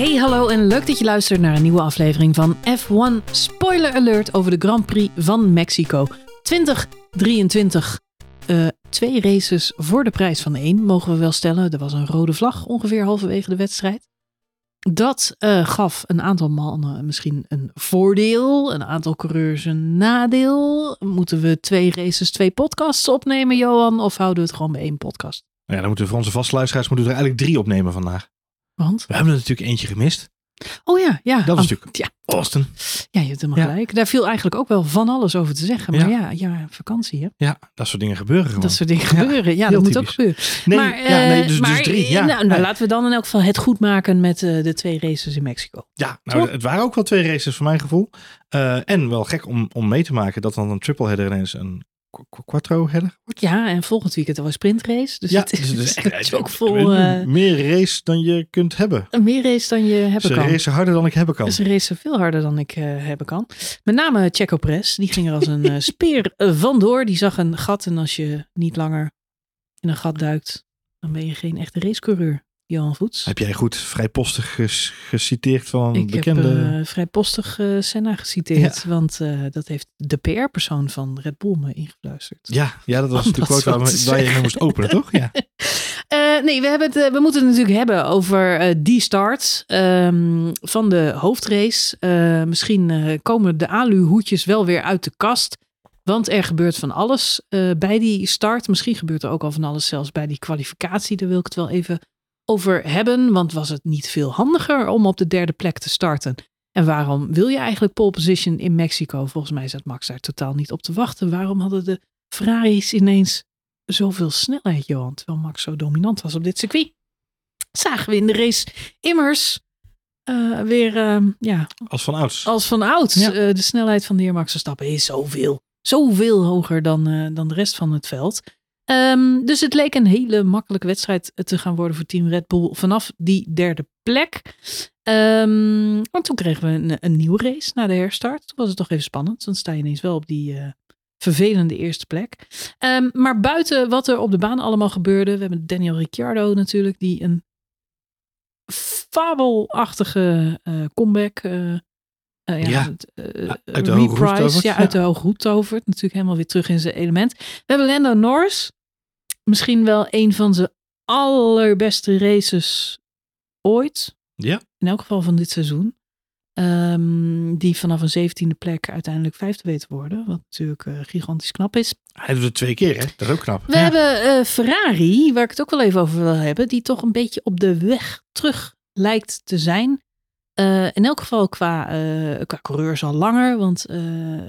Hey, hallo en leuk dat je luistert naar een nieuwe aflevering van F1 Spoiler Alert over de Grand Prix van Mexico 2023. Eh, twee races voor de prijs van één, mogen we wel stellen. Er was een rode vlag ongeveer halverwege de wedstrijd. Dat eh, gaf een aantal mannen misschien een voordeel, een aantal coureurs een nadeel. Moeten we twee races, twee podcasts opnemen, Johan? Of houden we het gewoon bij één podcast? Ja, dan moeten we voor onze vastluisteraars moeten we er eigenlijk drie opnemen vandaag. Want? We hebben er natuurlijk eentje gemist. Oh ja, ja. Dat is Oh, natuurlijk Ja, Austin. ja, je hebt helemaal Ja. gelijk. Daar viel eigenlijk ook wel van alles over te zeggen. Maar ja, ja, vakantie hè. Ja, dat soort dingen gebeuren gewoon. Dat soort dingen gebeuren. Ja, dat moet ook gebeuren. Nee, maar, nee, eh, dus, maar, dus drie. eh, Ja. Nou, nou, laten we dan in elk geval het goed maken met eh, de twee races in Mexico. Ja, nou, Toch? het waren ook wel twee races voor mijn gevoel. En wel gek om, om mee te maken dat dan een triple header ineens een quattro wordt. Ja, en volgend weekend een sprintrace. Dus ja, het is, dus echt ook vol eh, meer race dan je kunt hebben. meer race dan je hebben Ze kan. racen harder dan ik hebben kan. Ze racen veel harder dan ik eh, hebben kan. Met name Checo Perez, die ging er als een eh, speer vandoor. Die zag een gat en als je niet langer in een gat duikt, dan ben je geen echte racecoureur. Johan Voets. Heb jij goed vrijpostig ges- geciteerd van Ik bekende... heb eh, vrij postig eh, Senna geciteerd, want eh, dat heeft de PR-persoon van Red Bull me ingefluisterd. ja, ja, dat was Om de quote waar, je mee moest openen, toch? Ja. Eh, nee, we, hebben het, we moeten het natuurlijk hebben over die start ehm, van de hoofdrace. Misschien komen de aluhoedjes wel weer uit de kast. Want er gebeurt van alles bij die start. Misschien gebeurt er ook al van alles zelfs bij die kwalificatie. Daar wil ik het wel even over hebben. Want was het niet veel handiger om op de derde plek te starten? En waarom wil je eigenlijk pole position in Mexico? Volgens mij zat Max daar totaal niet op te wachten. Waarom hadden de Ferraris ineens zoveel snelheid, Johan? Terwijl Max zo dominant was op dit circuit. Zagen we in de race immers eh, weer ehm, ja, Als van ouds. als van ouds. Ja. eh, de snelheid van de heer Max Verstappen is zoveel, zoveel hoger dan, eh, dan de rest van het veld. Ehm, dus het leek een hele makkelijke wedstrijd te gaan worden voor Team Red Bull vanaf die derde plek. Ehm want toen kregen we een, een nieuwe race na de herstart. Toen was het toch even spannend. Dan sta je ineens wel op die eh, vervelende eerste plek. Ehm, maar buiten wat er op de baan allemaal gebeurde. We hebben Daniel Ricciardo natuurlijk. Die een fabelachtige eh, comeback... eh, eh, ja, eh, uit de hoge hoed reprise, tovert, ja, ja. uit de hoge hoed tovert. Natuurlijk helemaal weer terug in zijn element. We hebben Lando Norris. Misschien wel een van zijn allerbeste races ooit. Ja. In elk geval van dit seizoen. Ehm, die vanaf een zeventiende plek uiteindelijk vijfde weet te worden. Wat natuurlijk eh, gigantisch knap is. Hij doet het twee keer, hè? Dat is ook knap. We hebben eh, Ferrari, waar ik het ook wel even over wil hebben. Die toch een beetje op de weg terug lijkt te zijn. Eh, in elk geval qua, qua coureurs al langer. Want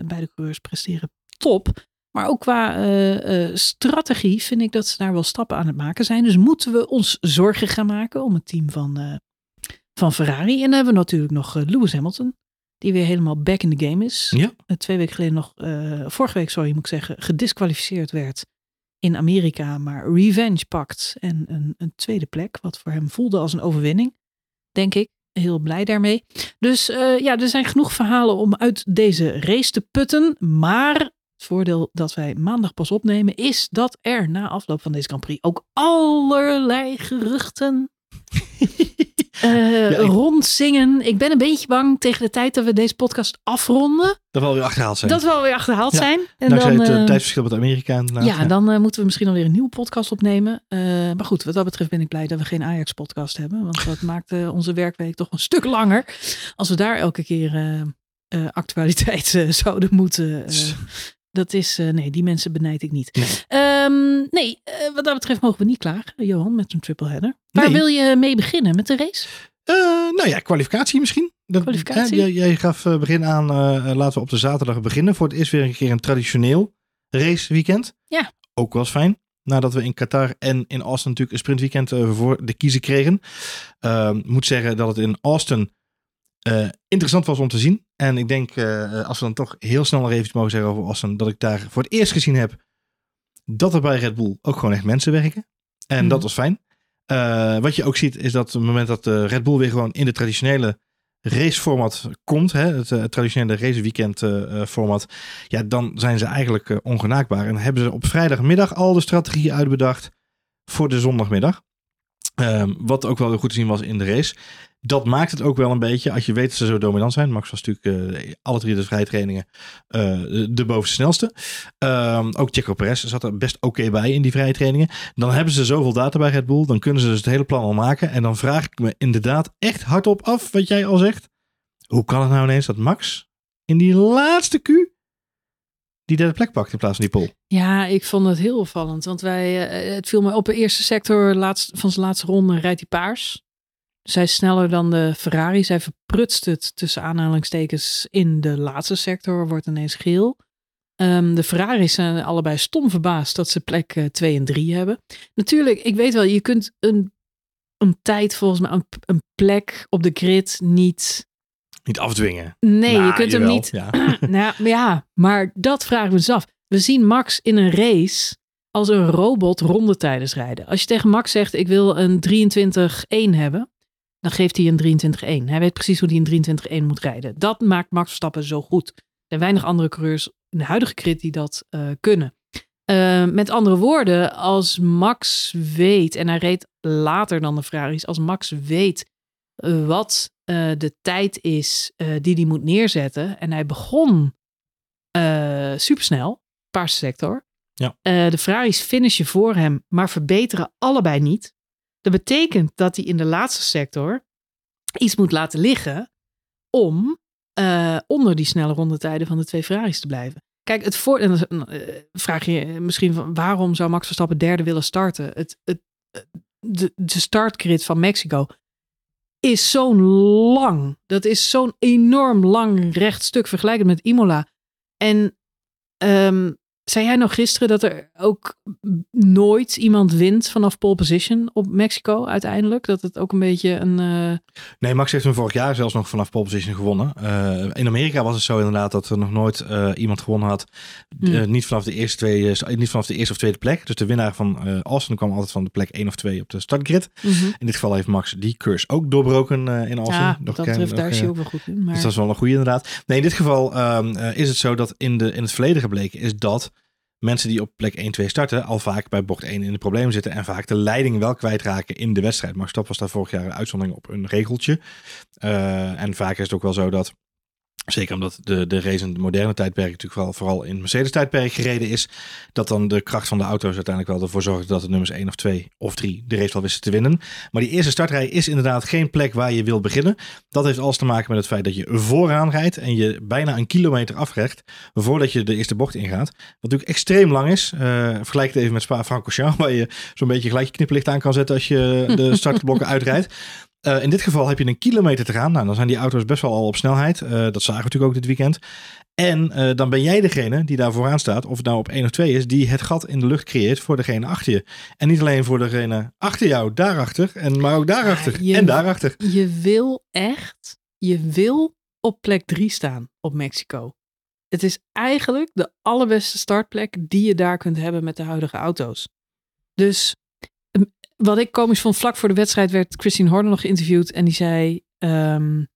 beide coureurs presteren top. Maar ook qua eh, eh, strategie vind ik dat ze daar wel stappen aan het maken zijn. Dus moeten we ons zorgen gaan maken om het team van, eh, van Ferrari. En dan hebben we natuurlijk nog Lewis Hamilton. Die weer helemaal back in the game is. Ja. Twee weken geleden nog, vorige week sorry moet ik zeggen, gedisqualificeerd werd in Amerika. Maar revenge pakt en een, een tweede plek. Wat voor hem voelde als een overwinning. Denk ik. Heel blij daarmee. Dus ja, er zijn genoeg verhalen om uit deze race te putten. Maar het voordeel dat wij maandag pas opnemen is dat er na afloop van deze Grand Prix ook allerlei geruchten eh, ik- rondzingen. Ik ben een beetje bang tegen de tijd dat we deze podcast afronden. Dat wel weer achterhaald zijn. Dat we alweer achterhaald Ja. zijn. En Dankzij het eh, tijdsverschil met Amerika ja, dan moeten we misschien alweer een nieuwe podcast opnemen. Maar goed, wat dat betreft ben ik blij dat we geen Ajax-podcast hebben. Want dat maakt onze werkweek toch een stuk langer. Als we daar elke keer eh, actualiteit zouden moeten. Dat is, eh, nee, die mensen benijd ik niet. Nee. Ehm, nee, eh, wat dat betreft mogen we niet klagen, Johan, met een triple header. Waar Nee. wil je mee beginnen? Met de race? Eh, nou ja, kwalificatie misschien. Dat, Kwalificatie? hè, jij, jij gaf eh, begin aan, eh, eh, laten we op de zaterdag beginnen. Voor het eerst weer een keer een traditioneel raceweekend. Ja. Ook wel eens fijn. Nadat we in Qatar en in Austin natuurlijk een sprintweekend eh, voor de kiezen kregen. Ehm, moet zeggen dat het in Austin eh, interessant was om te zien. En ik denk, eh, als we dan toch heel snel nog even mogen zeggen over Austin, dat ik daar voor het eerst gezien heb dat er bij Red Bull ook gewoon echt mensen werken. En Mhm. dat was fijn. Eh, wat je ook ziet is dat op het moment dat de Red Bull weer gewoon in de traditionele raceformat komt, hè, het traditionele raceweekend format, ja, dan zijn ze eigenlijk ongenaakbaar. En hebben ze op vrijdagmiddag al de strategie uitbedacht voor de zondagmiddag. Ehm, wat ook wel heel goed te zien was in de race. Dat maakt het ook wel een beetje, als je weet dat ze zo dominant zijn. Max was natuurlijk uh, alle drie de vrijtrainingen uh, de bovenste snelste. Um, ook Checo Perez zat er best oké bij in die vrije trainingen. Dan hebben ze zoveel data bij Red Bull. Dan kunnen ze dus het hele plan al maken. En dan vraag ik me inderdaad echt hardop af wat jij al zegt. Hoe kan het nou ineens dat Max in die laatste Q die derde plek pakt in plaats van die pol. Ja, ik vond het heel opvallend. Want wij, uh, het viel me op de eerste sector van zijn laatste ronde rijdt hij paars. Zij is sneller dan de Ferrari. Zij verprutst het tussen aanhalingstekens in de laatste sector, wordt ineens geel. Um, de Ferraris zijn allebei stom verbaasd dat ze plek 2 uh, en 3 hebben. Natuurlijk, ik weet wel, je kunt een, een tijd volgens mij, een, een plek op de grid niet niet afdwingen. Nee, nou, je kunt jawel, hem niet. Ja. nou, ja, maar dat vragen we dus af. We zien Max in een race als een robot rondetijden rijden. Als je tegen Max zegt: Ik wil een 23-1 hebben, dan geeft hij een 23-1. Hij weet precies hoe hij een 23-1 moet rijden. Dat maakt Max Verstappen zo goed. Er zijn weinig andere coureurs in de huidige crit die dat uh, kunnen. Uh, met andere woorden, als Max weet, en hij reed later dan de Ferraris, als Max weet uh, wat de tijd is die hij moet neerzetten. En hij begon supersnel, paarse sector. Ja. de Ferraris finishen voor hem, maar verbeteren allebei niet. Dat betekent dat hij in de laatste sector iets moet laten liggen om onder die snelle rondetijden van de twee Ferraris te blijven. Kijk, het voor, en dan vraag je misschien van waarom zou Max Verstappen derde willen starten? Het, het, de, de startgrid van Mexico is zo'n lang. Dat is zo'n enorm lang rechtstuk vergelijkend met Imola. En um, zei jij nog gisteren dat er ook nooit iemand wint vanaf pole position op Mexico uiteindelijk? Dat het ook een beetje een. Uh... Nee, Max heeft hem vorig jaar zelfs nog vanaf pole position gewonnen. Uh, in Amerika was het zo inderdaad dat er nog nooit uh, iemand gewonnen had. Hmm. niet, vanaf de eerste twee, niet vanaf de eerste of tweede plek. Dus de winnaar van Austin kwam altijd van de plek 1 of 2 op de startgrid. Mm -hmm. In dit geval heeft Max die curse ook doorbroken in Austin. Ja, nog dat betreft, daar hij ook wel goed in. Maar... Dus dat is wel een goede inderdaad. Nee, in dit geval um, is het zo dat in, de, in het verleden gebleken is dat mensen die op plek 1, 2 starten, al vaak bij bocht 1 in de problemen zitten en vaak de leiding wel kwijtraken in de wedstrijd. Max Stap was daar vorig jaar een uitzondering op een regeltje. Uh, en vaak is het ook wel zo dat Zeker omdat de, de race in de moderne tijdperk natuurlijk vooral, vooral in Mercedes-tijdperk gereden is. Dat dan de kracht van de auto's uiteindelijk wel ervoor zorgt dat de nummers 1 of 2 of 3 de race wel wisten te winnen. Maar die eerste startrij is inderdaad geen plek waar je wil beginnen. Dat heeft alles te maken met het feit dat je vooraan rijdt en je bijna een kilometer afrecht voordat je de eerste bocht ingaat. Wat natuurlijk extreem lang is. Uh, vergelijk het even met Spa-Francorchamps waar je zo'n beetje gelijk je knipperlicht aan kan zetten als je de startblokken uitrijdt. Uh, in dit geval heb je een kilometer te gaan. Nou, dan zijn die auto's best wel al op snelheid. Uh, dat zagen we natuurlijk ook dit weekend. En uh, dan ben jij degene die daar vooraan staat, of het nou op 1 of 2 is, die het gat in de lucht creëert voor degene achter je. En niet alleen voor degene achter jou, daarachter, en, maar ook daarachter en daarachter. Je wil echt, je wil op plek 3 staan op Mexico. Het is eigenlijk de allerbeste startplek die je daar kunt hebben met de huidige auto's. Dus wat ik komisch vond, vlak voor de wedstrijd werd Christine Horner nog geïnterviewd. En die zei, um,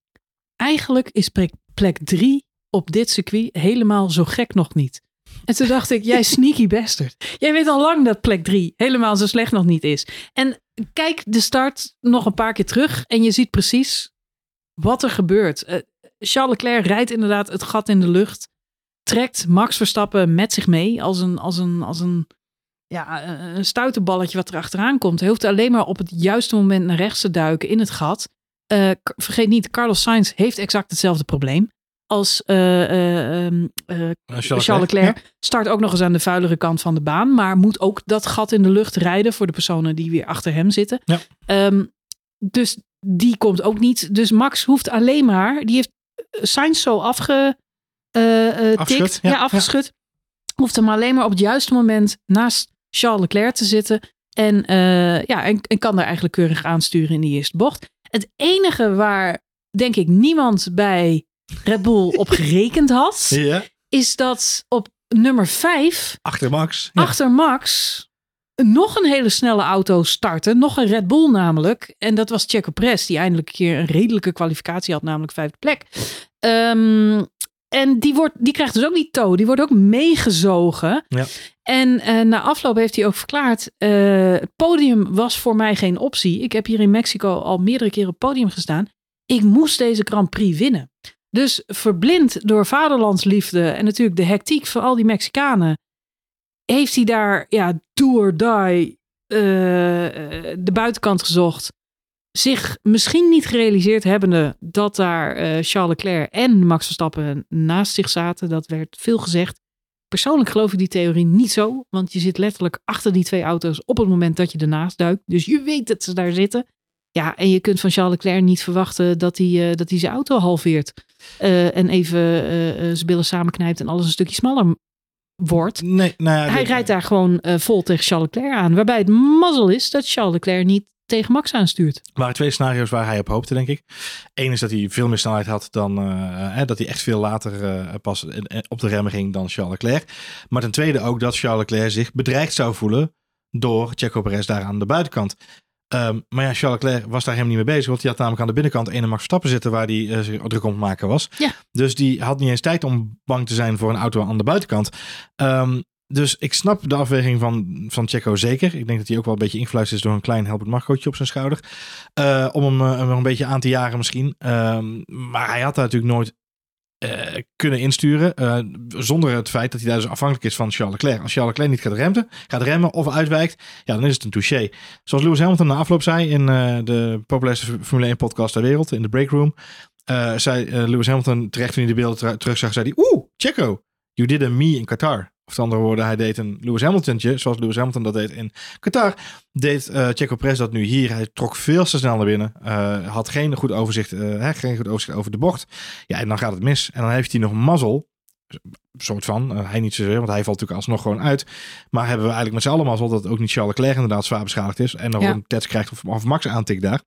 eigenlijk is plek drie op dit circuit helemaal zo gek nog niet. En toen dacht ik, jij sneaky bastard. Jij weet al lang dat plek drie helemaal zo slecht nog niet is. En kijk de start nog een paar keer terug en je ziet precies wat er gebeurt. Uh, Charles Leclerc rijdt inderdaad het gat in de lucht. Trekt Max Verstappen met zich mee als een, als een, als een ja, een stuiterballetje wat er achteraan komt. Hij hoeft alleen maar op het juiste moment naar rechts te duiken in het gat. Uh, vergeet niet, Carlos Sainz heeft exact hetzelfde probleem als uh, uh, Charles Leclerc. Start ook nog eens aan de vuilere kant van de baan, maar moet ook dat gat in de lucht rijden voor de personen die weer achter hem zitten. Ja. Um, dus die komt ook niet. Dus Max hoeft alleen maar, die heeft Sainz zo afge, afgeschud, ja. ja, afgeschud. Hoeft hem alleen maar op het juiste moment naast Charles Leclerc te zitten. En, uh, ja, en, en, kan daar eigenlijk keurig aansturen in die eerste bocht. Het enige waar, denk ik, niemand bij Red Bull op gerekend had, ja. is dat op nummer 5, achter Max, ja. achter Max, nog een hele snelle auto starten. Nog een Red Bull namelijk. En dat was Checo Perez, die eindelijk een keer een redelijke kwalificatie had, namelijk vijfde plek. Um, en die, wordt, die krijgt dus ook die toe. Die wordt ook meegezogen. Ja. En uh, na afloop heeft hij ook verklaard: het podium was voor mij geen optie. Ik heb hier in Mexico al meerdere keren op podium gestaan. Ik moest deze Grand Prix winnen. Dus verblind door vaderlandsliefde en natuurlijk de hectiek van al die Mexicanen, heeft hij daar ja, do or die uh, de buitenkant gezocht. Zich misschien niet gerealiseerd hebbende dat daar Charles Leclerc en Max Verstappen naast zich zaten. Dat werd veel gezegd. Persoonlijk geloof ik die theorie niet zo, want je zit letterlijk achter die twee auto's op het moment dat je ernaast duikt. Dus je weet dat ze daar zitten. Ja, en je kunt van Charles Leclerc niet verwachten dat hij, uh, dat hij zijn auto halveert. Uh, en even uh, zijn billen samenknijpt en alles een stukje smaller wordt. Nee, nou ja, hij rijdt daar gewoon vol tegen Charles Leclerc aan. Waarbij het mazzel is dat Charles Leclerc niet tegen Max aanstuurt. Er waren twee scenario's waar hij op hoopte, denk ik. Eén is dat hij veel meer snelheid had dan... eh, eh, dat hij echt veel later eh, pas op de remmen ging dan Charles Leclerc. Maar ten tweede ook dat Charles Leclerc zich bedreigd zou voelen... door Checo Perez daar aan de buitenkant. Ehm, maar ja, Charles Leclerc was daar helemaal niet mee bezig. Want hij had namelijk aan de binnenkant ene Max Verstappen zitten... waar hij zich druk om maken was. Ja. Dus die had niet eens tijd om bang te zijn voor een auto aan de buitenkant. Ehm, dus ik snap de afweging van, van Checo zeker. Ik denk dat hij ook wel een beetje ingefluisterd is door een klein Helmut Marcootje op zijn schouder. Eh, om hem, er een beetje aan te jagen misschien. Ehm, maar hij had daar natuurlijk nooit eh, kunnen insturen. zonder het feit dat hij daar dus afhankelijk is van Charles Leclerc. Als Charles Leclerc niet gaat remmen, gaat remmen of uitwijkt, ja, dan is het een touché. Zoals Lewis Hamilton na afloop zei in de populairste Formule 1 podcast ter wereld, in de breakroom. zei Lewis Hamilton terecht toen hij de beelden ter- terugzag, zei hij, oeh, Checo, you did a me in Qatar. Of andere woorden, hij deed een Lewis Hamiltontje, zoals Lewis Hamilton dat deed in Qatar. Deed eh Checo Perez dat nu hier. Hij trok veel te snel naar binnen. eh, had geen goed overzicht, eh, hè, geen goed overzicht over de bocht. Ja, en dan gaat het mis. En dan heeft hij nog mazzel. Soort van. hij niet zozeer, want hij valt natuurlijk alsnog gewoon uit. Maar hebben we eigenlijk met z'n allen mazzel dat ook niet Charles Leclerc inderdaad zwaar beschadigd is. En nog Ja. een tets krijgt of, of Max aantikt daar.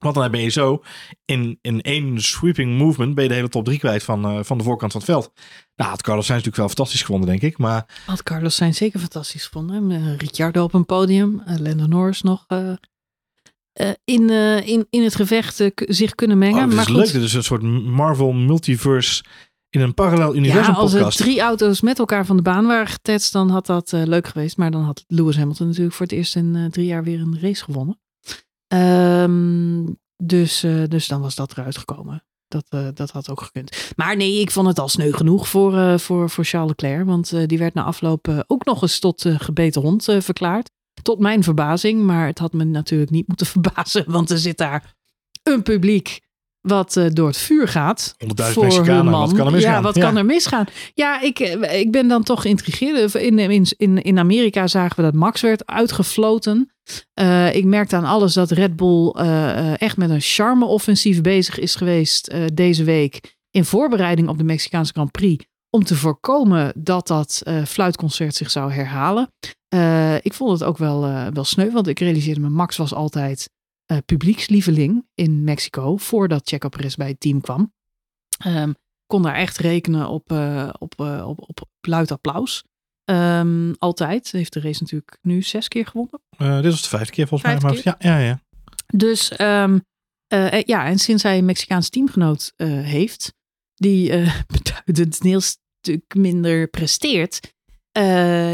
Want dan ben je zo in, in één sweeping movement ben je de hele top 3 kwijt van, eh, van de voorkant van het veld. Nou, had Carlos Sainz natuurlijk wel fantastisch gewonnen, denk ik. Maar Had Carlos zijn zeker fantastisch gevonden. Uh, Ricciardo op een podium. Uh, Lando Norris nog uh, uh, in, in, in het gevecht zich kunnen mengen. oh, maar is goed, leuk. Dit is een soort Marvel multiverse in een parallel universum ja, als er podcast. drie auto's met elkaar van de baan waren getetst, dan had dat leuk geweest. Maar dan had Lewis Hamilton natuurlijk voor het eerst in drie jaar weer een race gewonnen. Um, dus, uh, dus dan was dat eruit gekomen. Dat, uh, dat had ook gekund. Maar nee, ik vond het al sneu genoeg voor, uh, voor, voor Charles Leclerc. Want die werd na afloop ook nog eens tot gebeten hond verklaard. Tot mijn verbazing. Maar het had me natuurlijk niet moeten verbazen. Want er zit daar een publiek wat uh, door het vuur gaat. 100.000 Mexicanen, wat kan er misgaan? Ja, wat ja. kan er misgaan? Ja, ik, eh, ik ben dan toch geïntrigeerd. In, in, in, in Amerika zagen we dat Max werd uitgefloten. Uh, ik merkte aan alles dat Red Bull uh, echt met een charme-offensief bezig is geweest deze week. In voorbereiding op de Mexicaanse Grand Prix. Om te voorkomen dat dat fluitconcert zich zou herhalen. Ik vond het ook wel, wel sneu, want ik realiseerde me, Max was altijd publiekslieveling in Mexico. Voordat Checo Perez bij het team kwam. Um, kon daar echt rekenen op, op, op, op luid applaus. Um, altijd. Heeft de race natuurlijk nu zes keer gewonnen. Uh, dit was de vijfde keer volgens Vijfde mij. Maar, ja, ja, ja. Dus um, uh, ja, en sinds hij een Mexicaans teamgenoot uh, heeft, die beduidend een heel stuk minder presteert,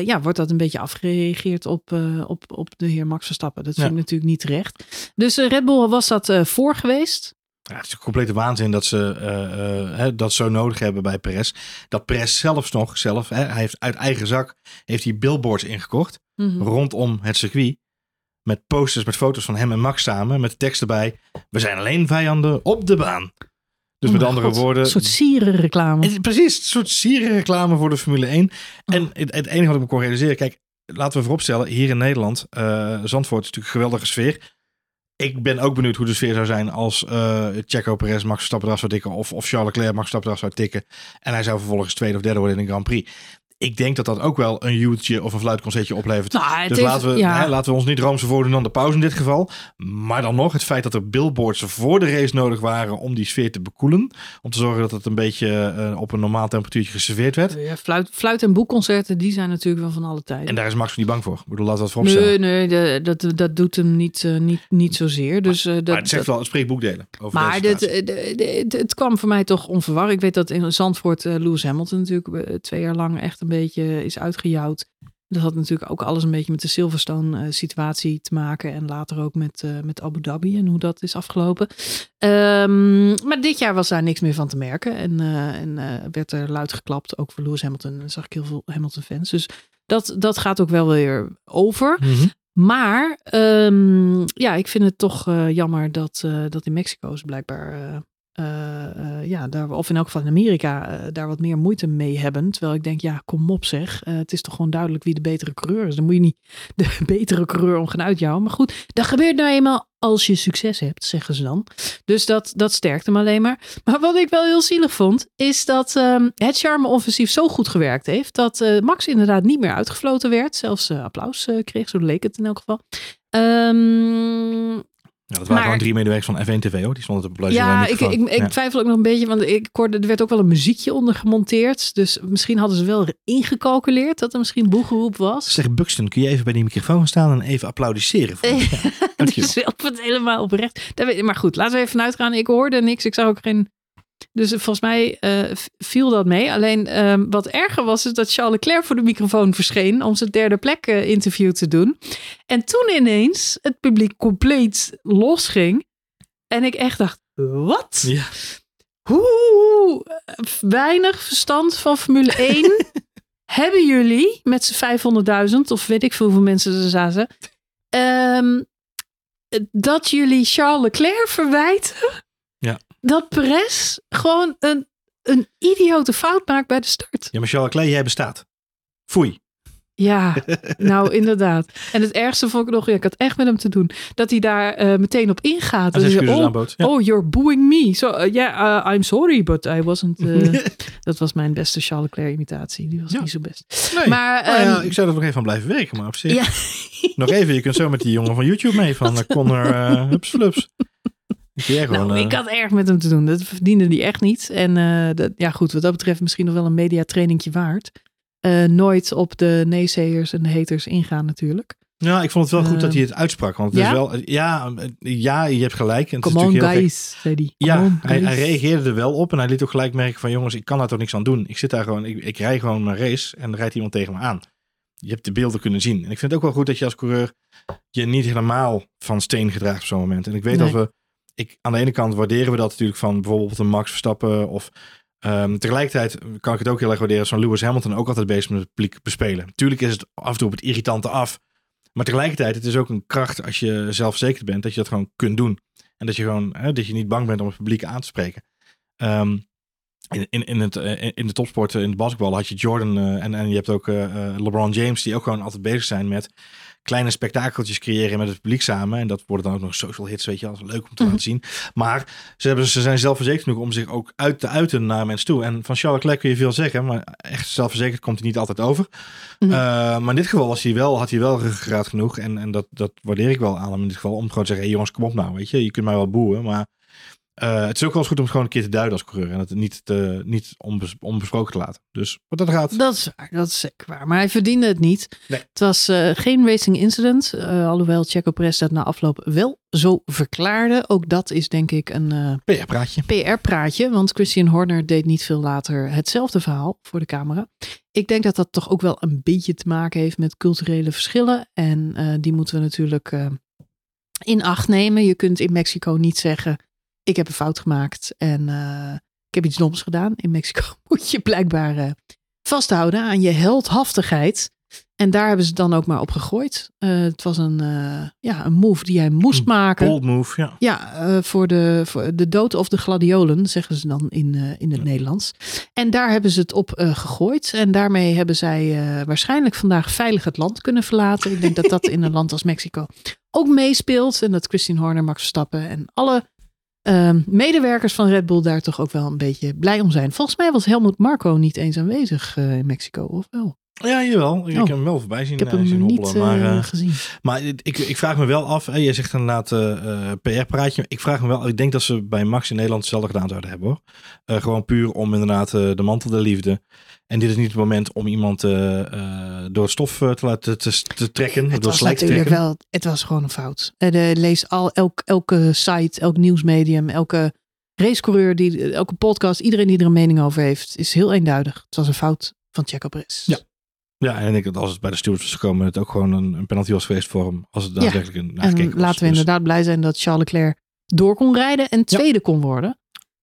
ja, wordt dat een beetje afgereageerd op, op, op de heer Max Verstappen. Dat vind Ja. ik natuurlijk niet terecht. Dus Red Bull was dat voor geweest. Ja, het is een complete waanzin dat ze uh, uh, hè, dat zo nodig hebben bij Perez. Dat Perez zelfs nog, zelf, hè, hij heeft uit eigen zak, heeft hij billboards ingekocht Mhm. mm -hmm. rondom het circuit. Met posters met foto's van hem en Max samen, met de tekst erbij. We zijn alleen vijanden op de baan. Dus Oh met mijn andere God, woorden. Een soort sierenreclame. Precies, een soort sierenreclame voor de Formule 1. En het, het enige wat ik me kon realiseren, kijk, laten we vooropstellen, hier in Nederland, uh, Zandvoort is natuurlijk een geweldige sfeer. Ik ben ook benieuwd hoe de sfeer zou zijn als uh, Checo Perez Max Verstappen eraf zou tikken of, of Charles Leclerc Max Verstappen eraf zou tikken en hij zou vervolgens tweede of derde worden in een Grand Prix. Ik denk dat dat ook wel een joeltje of een fluitconcertje oplevert. Nou, dus laten, we, ja. hè, laten we ons niet roomser voordoen dan de pauze in dit geval. Maar dan nog, het feit dat er billboards voor de race nodig waren om die sfeer te bekoelen. Om te zorgen dat het een beetje uh, op een normaal temperatuurtje geserveerd werd. Ja, fluit, fluit- en boekconcerten, die zijn natuurlijk wel van alle tijden. En daar is Max niet bang voor. Ik bedoel, laten we dat vooropstellen. Nee, nee, dat, dat doet hem niet, eh, niet, niet zozeer. Dus, eh, dat, maar het zegt dat- wel, het spreekt boekdelen over maar dit, het kwam voor mij toch onverwacht. Ik weet dat in Zandvoort eh, Lewis Hamilton natuurlijk eh, twee jaar lang echt een beetje is uitgejouwd. Dat had natuurlijk ook alles een beetje met de Silverstone-situatie te maken. En later ook met, uh, met Abu Dhabi en hoe dat is afgelopen. Um, maar dit jaar was daar niks meer van te merken. En, uh, en werd er luid geklapt. Ook voor Lewis Hamilton zag ik heel veel Hamilton-fans. Dus dat, dat gaat ook wel weer over. Mm -hmm. Maar um, ja, ik vind het toch jammer dat, dat in Mexico is blijkbaar ja, daar, of in elk geval in Amerika, uh, daar wat meer moeite mee hebben. Terwijl ik denk, ja, kom op zeg. het is toch gewoon duidelijk wie de betere coureur is. Dan moet je niet de betere coureur om gaan uitjouwen. Maar goed, dat gebeurt nou eenmaal als je succes hebt, zeggen ze dan. Dus dat, dat sterkt hem alleen maar. Maar wat ik wel heel zielig vond, is dat um, het charme-offensief zo goed gewerkt heeft. Dat Max inderdaad niet meer uitgefloten werd. Zelfs applaus kreeg, zo leek het in elk geval. Um, ja, dat waren maar, gewoon drie medewerkers van F1 TV hoor. Die stonden te. Ja, ik, ik, ik ja. twijfel ook nog een beetje, want ik hoorde, er werd ook wel een muziekje onder gemonteerd. Dus misschien hadden ze wel ingecalculeerd dat er misschien boegeroep was. Zeg Buxton, kun je even bij die microfoon gaan staan en even applaudisseren? Voor ja, zelf het helemaal oprecht. Maar goed, laten we even uitgaan. Ik hoorde niks. Ik zag ook geen dus volgens mij uh, viel dat mee. Alleen um, wat erger was, is dat Charles Leclerc voor de microfoon verscheen om zijn derde plek uh, interview te doen. En toen ineens het publiek compleet losging. En ik echt dacht, wat? Ja. Hoe weinig verstand van Formule 1 hebben jullie met z'n 500.000 of weet ik veel hoeveel mensen er zaten. Um, dat jullie Charles Leclerc verwijten. Dat Perez gewoon een, een idiote fout maakt bij de start. Ja, maar Charles Leclerc, jij bestaat. Foei. Ja, nou inderdaad. En het ergste vond ik nog, ja, ik had echt met hem te doen, dat hij daar uh, meteen op ingaat. Dus, oh, ja. oh, you're booing me. So, uh, yeah, uh, I'm sorry, but I wasn't... dat was mijn beste Charles Leclerc imitatie. Die was ja. niet zo best. Nee. Maar, nou ja, um, ik zou er nog even van blijven werken, maar op zich... nog even, je kunt zo met die jongen van YouTube mee, van Connor uh, Hups Flups. Gewoon, nou, ik had erg met hem te doen. Dat verdiende hij echt niet. En uh, dat, ja, goed, wat dat betreft misschien nog wel een mediatrainingje waard. Uh, nooit op de naysayers en de haters ingaan natuurlijk. Ja, ik vond het wel goed dat hij het uitsprak. Want het ja? is wel, ja, ja, je hebt gelijk. En het is on guys, gek. zei hij. Ja, on, hij, hij, reageerde er wel op. En hij liet ook gelijk merken van jongens, ik kan daar toch niks aan doen. Ik zit daar gewoon, ik, ik rij gewoon mijn race en er rijdt iemand tegen me aan. Je hebt de beelden kunnen zien. En ik vind het ook wel goed dat je als coureur je niet helemaal van steen gedraagt op zo'n moment. En ik weet nee. dat we ik, aan de ene kant waarderen we dat natuurlijk van bijvoorbeeld een Max Verstappen. Of um, tegelijkertijd kan ik het ook heel erg waarderen van Lewis Hamilton ook altijd bezig met het publiek bespelen. Tuurlijk is het af en toe op het irritante af. Maar tegelijkertijd, het is ook een kracht als je zelfverzekerd bent, dat je dat gewoon kunt doen. En dat je gewoon, hè, dat je niet bang bent om het publiek aan te spreken. Um, in, in, in, het, in de topsport, in de basketbal had je Jordan uh, en, en je hebt ook uh, LeBron James, die ook gewoon altijd bezig zijn met kleine spektakeltjes creëren met het publiek samen. En dat worden dan ook nog social hits, weet je, als leuk om te laten zien. Maar ze, hebben, ze zijn zelfverzekerd genoeg om zich ook uit te uiten naar mensen toe. En van Charles Leclerc kun je veel zeggen, maar echt zelfverzekerd komt hij niet altijd over. Mm -hmm. uh, maar in dit geval was hij wel, had hij wel ruggengraat genoeg. En, en dat, dat waardeer ik wel aan hem in dit geval. Om gewoon te zeggen, hey jongens, kom op nou, weet je. Je kunt mij wel boeien, maar uh, het is ook wel eens goed om het gewoon een keer te duiden als coureur. En het niet, te, niet onbes, onbesproken te laten. Dus wat dat gaat. Dat is waar, dat is zeker waar. Maar hij verdiende het niet. Nee. Het was uh, geen racing incident. Uh, alhoewel Checo Perez dat na afloop wel zo verklaarde. Ook dat is denk ik een PR-praatje. PR-praatje. Want Christian Horner deed niet veel later hetzelfde verhaal voor de camera. Ik denk dat dat toch ook wel een beetje te maken heeft met culturele verschillen. En die moeten we natuurlijk in acht nemen. Je kunt in Mexico niet zeggen ik heb een fout gemaakt en uh, ik heb iets doms gedaan. In Mexico moet je blijkbaar uh, vasthouden aan je heldhaftigheid. En daar hebben ze dan ook maar op gegooid. Uh, het was een, ja, een move die hij moest maken. Bold move, ja. Ja, voor, de, voor de dood of de gladiolen, zeggen ze dan in, in het ja. Nederlands. En daar hebben ze het op gegooid. En daarmee hebben zij waarschijnlijk vandaag veilig het land kunnen verlaten. Ik denk dat dat in een land als Mexico ook meespeelt. En dat Christine Horner, Max Verstappen en alle uh, medewerkers van Red Bull daar toch ook wel een beetje blij om zijn. Volgens mij was Helmut Marco niet eens aanwezig uh, in Mexico, of wel? Ja, jawel. Ik oh. heb hem wel voorbij zien. Ik heb hem zien niet hobbelen, maar, uh, gezien. Maar ik, ik vraag me wel af. Hè, je zegt inderdaad uh, PR-praatje. Ik vraag me wel. Ik denk dat ze bij Max in Nederland hetzelfde gedaan zouden hebben hoor. Uh, gewoon puur om inderdaad de mantel der liefde. En dit is niet het moment om iemand door stof te laten te, te trekken. Het door was natuurlijk wel. Het was gewoon een fout. lees al elk, elke site, elk nieuwsmedium, elke racecoureur, die, elke podcast, iedereen die er een mening over heeft, is heel eenduidig. Het was een fout van Checo Perez. Ja. Ja, en ik denk dat als het bij de stewards was gekomen, het ook gewoon een, een penalty was geweest voor hem. Als het daadwerkelijk een En was. laten we Dus- inderdaad blij zijn dat Charles Leclerc door kon rijden en tweede kon worden.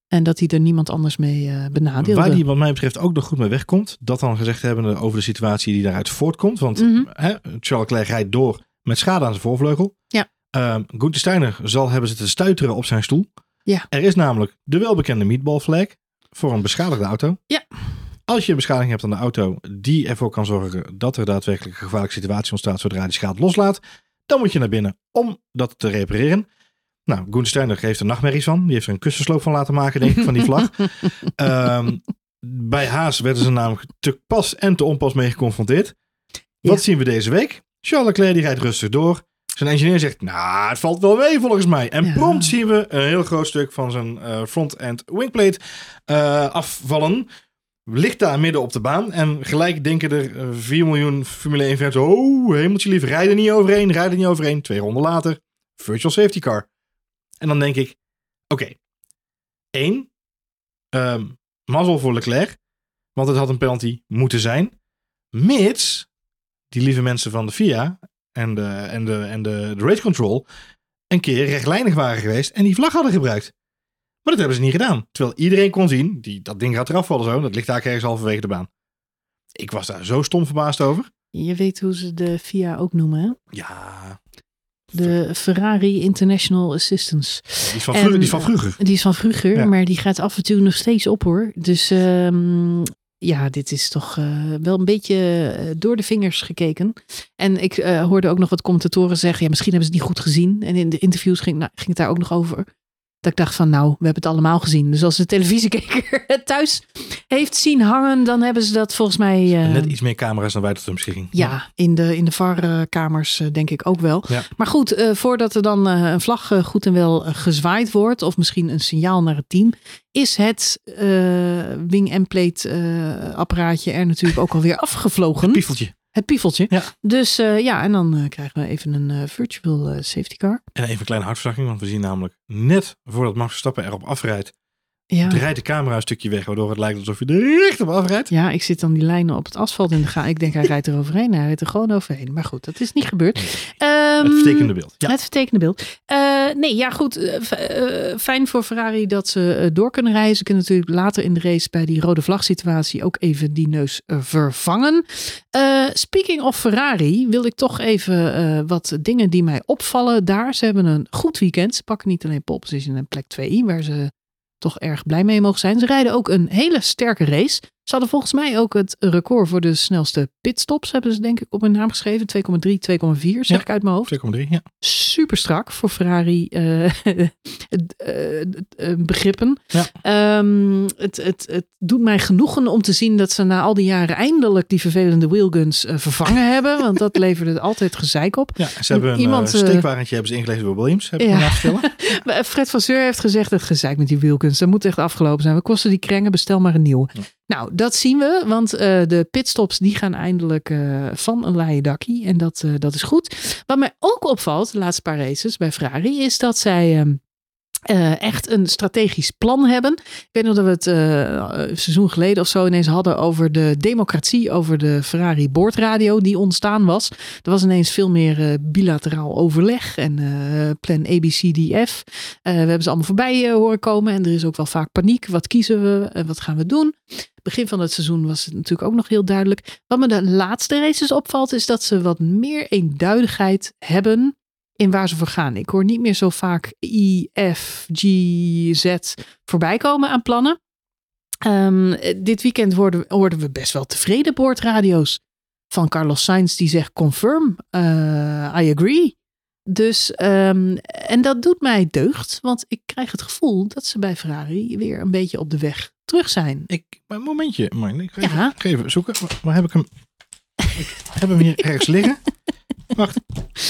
En dat hij er niemand anders mee eh benadeelde. Waar die wat mij betreft ook nog goed mee wegkomt. Dat dan gezegd hebben over de situatie die daaruit voortkomt. Want Mhm. hè, Charles Leclerc rijdt door met schade aan zijn voorvleugel. Ja. Ehm Gunther Steiner zal hebben zitten stuiteren op zijn stoel. Ja. Er is namelijk de welbekende meatball flag voor een beschadigde auto. Ja. Als je een beschadiging hebt aan de auto die ervoor kan zorgen dat er daadwerkelijk een gevaarlijke situatie ontstaat zodra die schade loslaat, dan moet je naar binnen om dat te repareren. Nou, Gunther Steiner heeft er nachtmerries van. Die heeft er een kussensloop van laten maken, denk ik, van die vlag. Ehm, bij Haas werden ze namelijk te pas en te onpas mee geconfronteerd. Wat Ja. zien we deze week? Charles Leclerc die rijdt rustig door. Zijn engineer zegt, nou, het valt wel mee volgens mij. En Ja. prompt zien we een heel groot stuk van zijn eh, front-end wingplate eh, afvallen. Ligt daar midden op de baan. En gelijk denken er eh, 4 miljoen Formule 1 fans, oh, hemeltje lief, rijden niet overheen, rijden niet overheen. Twee ronden later, virtual safety car. En dan denk ik, oké, één, ehm mazzel voor Leclerc, want het had een penalty moeten zijn. Mits die lieve mensen van de FIA en de, en de, en de, de race control een keer rechtlijnig waren geweest en die vlag hadden gebruikt. Maar dat hebben ze niet gedaan. Terwijl iedereen kon zien, die, dat ding gaat eraf vallen zo, dat ligt daar ergens halverwege de baan. Ik was daar zo stom verbaasd over. Je weet hoe ze de FIA ook noemen, hè? Ja, De Ferrari International Assistance. die is van, En, vroeger, die is van vroeger. Die is van Ja. maar die gaat af en toe nog steeds op hoor. Dus ehm, ja, dit is toch eh, wel een beetje eh, door de vingers gekeken. En ik eh, hoorde ook nog wat commentatoren zeggen, ja, misschien hebben ze het niet goed gezien. En in de interviews ging, nou, ging het daar ook nog over. Dat ik dacht van, nou, we hebben het allemaal gezien. Dus als de televisiekijker het thuis heeft zien hangen, dan hebben ze dat volgens mij... eh, Net iets meer camera's dan wij tot hun beschikking. ja, in de, in de VAR-kamers eh, denk ik ook wel. Ja. Maar goed, eh, voordat er dan eh, een vlag eh, goed en wel eh, gezwaaid wordt, of misschien een signaal naar het team, is het eh, wing en plate eh, apparaatje er natuurlijk ook alweer afgevlogen. Piefeltje. Het piefeltje. Ja. Dus eh, ja, en dan eh, krijgen we even een eh, virtual safety car. En even een kleine hartverzakking, want we zien namelijk net voordat Max Verstappen erop afrijdt, Ja. draait de camera een stukje weg, waardoor het lijkt alsof je er echt op afrijdt. Ja, ik zit dan die lijnen op het asfalt in de ga. Ik denk hij rijdt er overheen. Hij rijdt er gewoon overheen. Maar goed, dat is niet gebeurd. Het vertekende beeld. Ja. Het vertekende beeld. Eh, nee, ja goed. eh, eh, fijn voor Ferrari dat ze eh, door kunnen rijden. Ze kunnen natuurlijk later in de race bij die rode vlag situatie ook even die neus eh, vervangen. Eh, speaking of Ferrari wil ik toch even eh, wat dingen die mij opvallen daar. Ze hebben een goed weekend. Ze pakken niet alleen pole position en plek 2, waar ze toch erg blij mee mogen zijn. Ze rijden ook een hele sterke race. Ze hadden volgens mij ook het record voor de snelste pitstops, hebben ze denk ik op hun naam geschreven. 2,3, 2,4 zeg Ja. ik uit mijn hoofd 2,3, ja. super strak voor Ferrari eh, eh, eh, begrippen. Ja. Ehm, het, het, het doet mij genoegen om te zien dat ze na al die jaren eindelijk die vervelende wheelguns vervangen hebben. Want dat leverde altijd gezeik op. ja ze hebben een Iemand, steekwagentje hebben ze ingelezen bij Williams, heb Ja. Fred van Zeur heeft gezegd dat gezeik met die wheelguns. Dat moet echt afgelopen zijn. We kosten die krengen, bestel maar een nieuwe. Nou, dat zien we. Want eh, de pitstops die gaan eindelijk eh, van een laaie dakkie. En dat, eh, dat is goed. Wat mij ook opvalt, de laatste paar races bij Ferrari, is dat zij ehm, eh, echt een strategisch plan hebben. Ik weet nog dat we het eh, een seizoen geleden of zo ineens hadden over de democratie, over de Ferrari boordradio die ontstaan was. Er was ineens veel meer eh, bilateraal overleg en plan ABCDF. We hebben ze allemaal voorbij horen komen en er is ook wel vaak paniek. Wat kiezen we en wat gaan we doen? Begin van het seizoen was het natuurlijk ook nog heel duidelijk. Wat me de laatste races opvalt is dat ze wat meer eenduidigheid hebben in waar ze voor gaan. Ik hoor niet meer zo vaak I, F, G, Z voorbij komen aan plannen. Ehm, eh, dit weekend hoorden, hoorden we best wel tevreden boordradio's van Carlos Sainz die zegt confirm, eh, I agree. Dus, ehm, en dat doet mij deugd, want ik krijg het gevoel dat ze bij Ferrari weer een beetje op de weg terug zijn. Ik, maar een momentje, Martin. Ik ga even, Ja. ik ga even zoeken. Waar, waar heb ik hem? Ik heb hem hier ergens liggen. Wacht.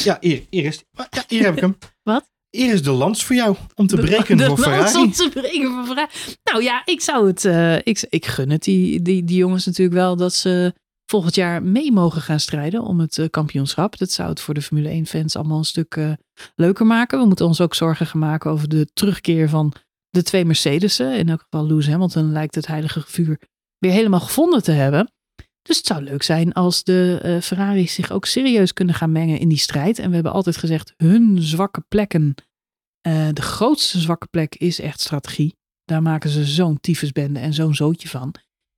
Ja, hier, hier is die. Ja, hier heb ik hem. Wat? Hier is de lans voor jou om te breken de voor lans Ferrari. om te breken voor Ferrari. Nou ja, ik zou het. eh, ik, ik gun het die, die, die jongens natuurlijk wel dat ze volgend jaar mee mogen gaan strijden om het eh, kampioenschap. Dat zou het voor de Formule 1-fans allemaal een stuk eh, leuker maken. We moeten ons ook zorgen gaan maken over de terugkeer van de twee Mercedes'en. In elk geval Lewis Hamilton lijkt het heilige vuur weer helemaal gevonden te hebben. Dus het zou leuk zijn als de uh, Ferraris zich ook serieus kunnen gaan mengen in die strijd. En we hebben altijd gezegd, hun zwakke plekken, uh, de grootste zwakke plek is echt strategie. Daar maken ze zo'n tyfusbende en zo'n zootje van.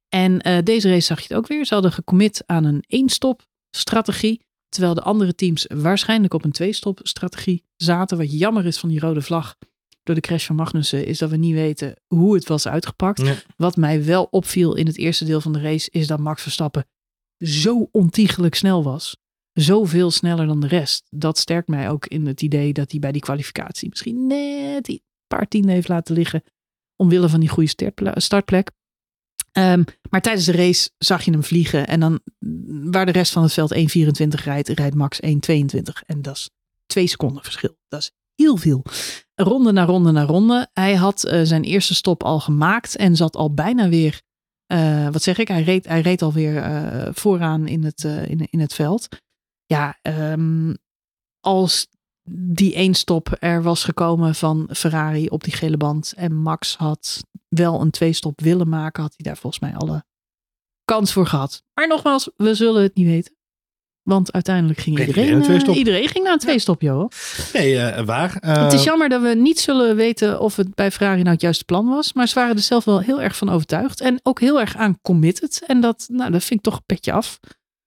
En uh, deze race zag je het ook weer. Ze hadden gecommit aan een één-stop strategie. Terwijl de andere teams waarschijnlijk op een twee-stop strategie zaten. Wat jammer is van die rode vlag door de crash van Magnussen, is dat we niet weten hoe het was uitgepakt. Wat mij wel opviel in het eerste deel van de race, is dat Max Verstappen zo ontiegelijk snel was. Zoveel sneller dan de rest. Dat sterkt mij ook in het idee dat hij bij die kwalificatie misschien net een paar tienden heeft laten liggen. Omwille van die goede startplek. Um, maar tijdens de race zag je hem vliegen. En dan, waar de rest van het veld 1.24 rijdt, rijdt Max 1.22. En dat is twee seconden verschil. Dat is heel veel. Ronde na ronde na ronde. Hij had uh, zijn eerste stop al gemaakt en zat al bijna weer. Uh, wat zeg ik? Hij reed, hij reed alweer uh, vooraan in het, in, in het veld. Ja, um, als die één stop er was gekomen van Ferrari op die gele band. En Max had wel een twee stop willen maken, had hij daar volgens mij alle kans voor gehad. Maar nogmaals, we zullen het niet weten. Want uiteindelijk ging iedereen, iedereen een uh, tweestop. iedereen ging naar een tweestop, joh. Nee, uh, waar. Uh, Het is jammer dat we niet zullen weten of het bij Ferrari nou het juiste plan was. Maar ze waren er zelf wel heel erg van overtuigd. En ook heel erg aan committed. En dat, nou, dat vind ik toch een petje af.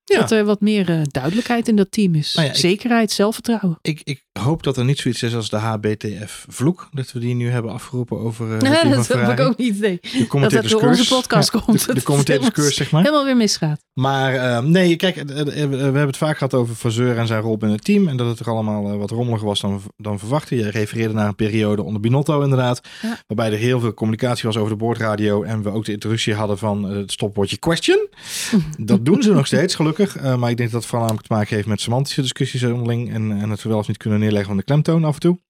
Ja. Dat er wat meer duidelijkheid in dat team is. Nou ja, ik- Zekerheid, zelfvertrouwen. ik, ik hoop dat er niet zoiets is als de HBTF-vloek. Dat we die nu hebben afgeroepen over uh, het Nee, dat heb ik ook niet idee. De Dat commentators dat door onze podcast Ja, komt. De, de commentators zeg maar. Helemaal weer misgaat. Maar uh, nee, kijk, uh, we hebben het vaak gehad over Vasseur en zijn rol binnen het team. En dat het er allemaal wat rommeliger was dan, dan verwacht. Je refereerde naar een periode onder Binotto inderdaad. Ja. Waarbij er heel veel communicatie was over de boordradio. En we ook de introductie hadden van het stopwoordje question. dat doen ze nog steeds, gelukkig. Maar ik denk dat het vooral namelijk te maken heeft met semantische discussies onderling. En, en het wel of niet kunnen neerleggen van de klemtoon af en toe.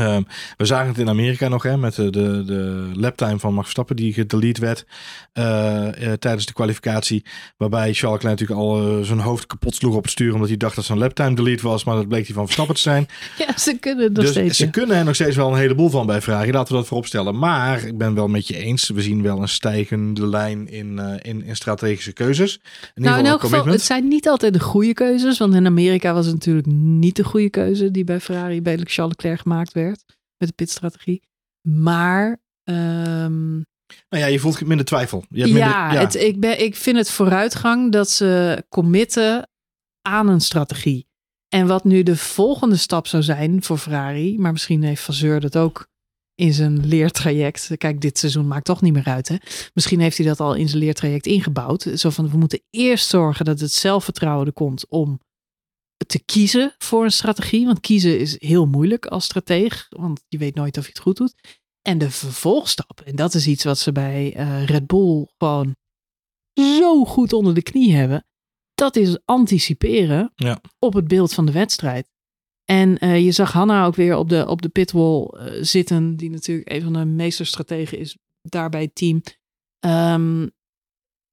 Um, we zagen het in Amerika nog hè, met de, de, de laptime van Max Verstappen die gedelete werd uh, uh, tijdens de kwalificatie. Waarbij Charles Leclerc natuurlijk al uh, zijn hoofd kapot sloeg op het stuur omdat hij dacht dat zijn laptime delete was. Maar dat bleek hij van Verstappen te zijn. Ja, ze kunnen het nog dus steeds. ze ja. kunnen er nog steeds wel een heleboel van bij vragen. Laten we dat vooropstellen. Maar ik ben wel met je eens. We zien wel een stijgende lijn in, in, in strategische keuzes. In Nou, in elk geval, het zijn niet altijd de goede keuzes. Want in Amerika was het natuurlijk niet de goede keuze die bij Ferrari bij Charles Leclerc gemaakt werd. Met de pitstrategie. Maar ehm, Nou ja, je voelt minder twijfel. Je hebt ja, minder, Het, ik, ben, ik vind het vooruitgang dat ze committen aan een strategie. En wat nu de volgende stap zou zijn voor Ferrari, maar misschien heeft Vasseur dat ook in zijn leertraject. Kijk, dit seizoen maakt toch niet meer uit. Hè? Misschien heeft hij dat al in zijn leertraject ingebouwd. Zo van, we moeten eerst zorgen dat het zelfvertrouwen er komt om te kiezen voor een strategie. Want kiezen is heel moeilijk als strateeg, want je weet nooit of je het goed doet. En de vervolgstap, en dat is iets wat ze bij uh, Red Bull gewoon zo goed onder de knie hebben. Dat is anticiperen Ja. op het beeld van de wedstrijd. En uh, je zag Hanna ook weer op de, op de pitwall uh, zitten, die natuurlijk een van de meesterstrategen is daar bij het team. Um,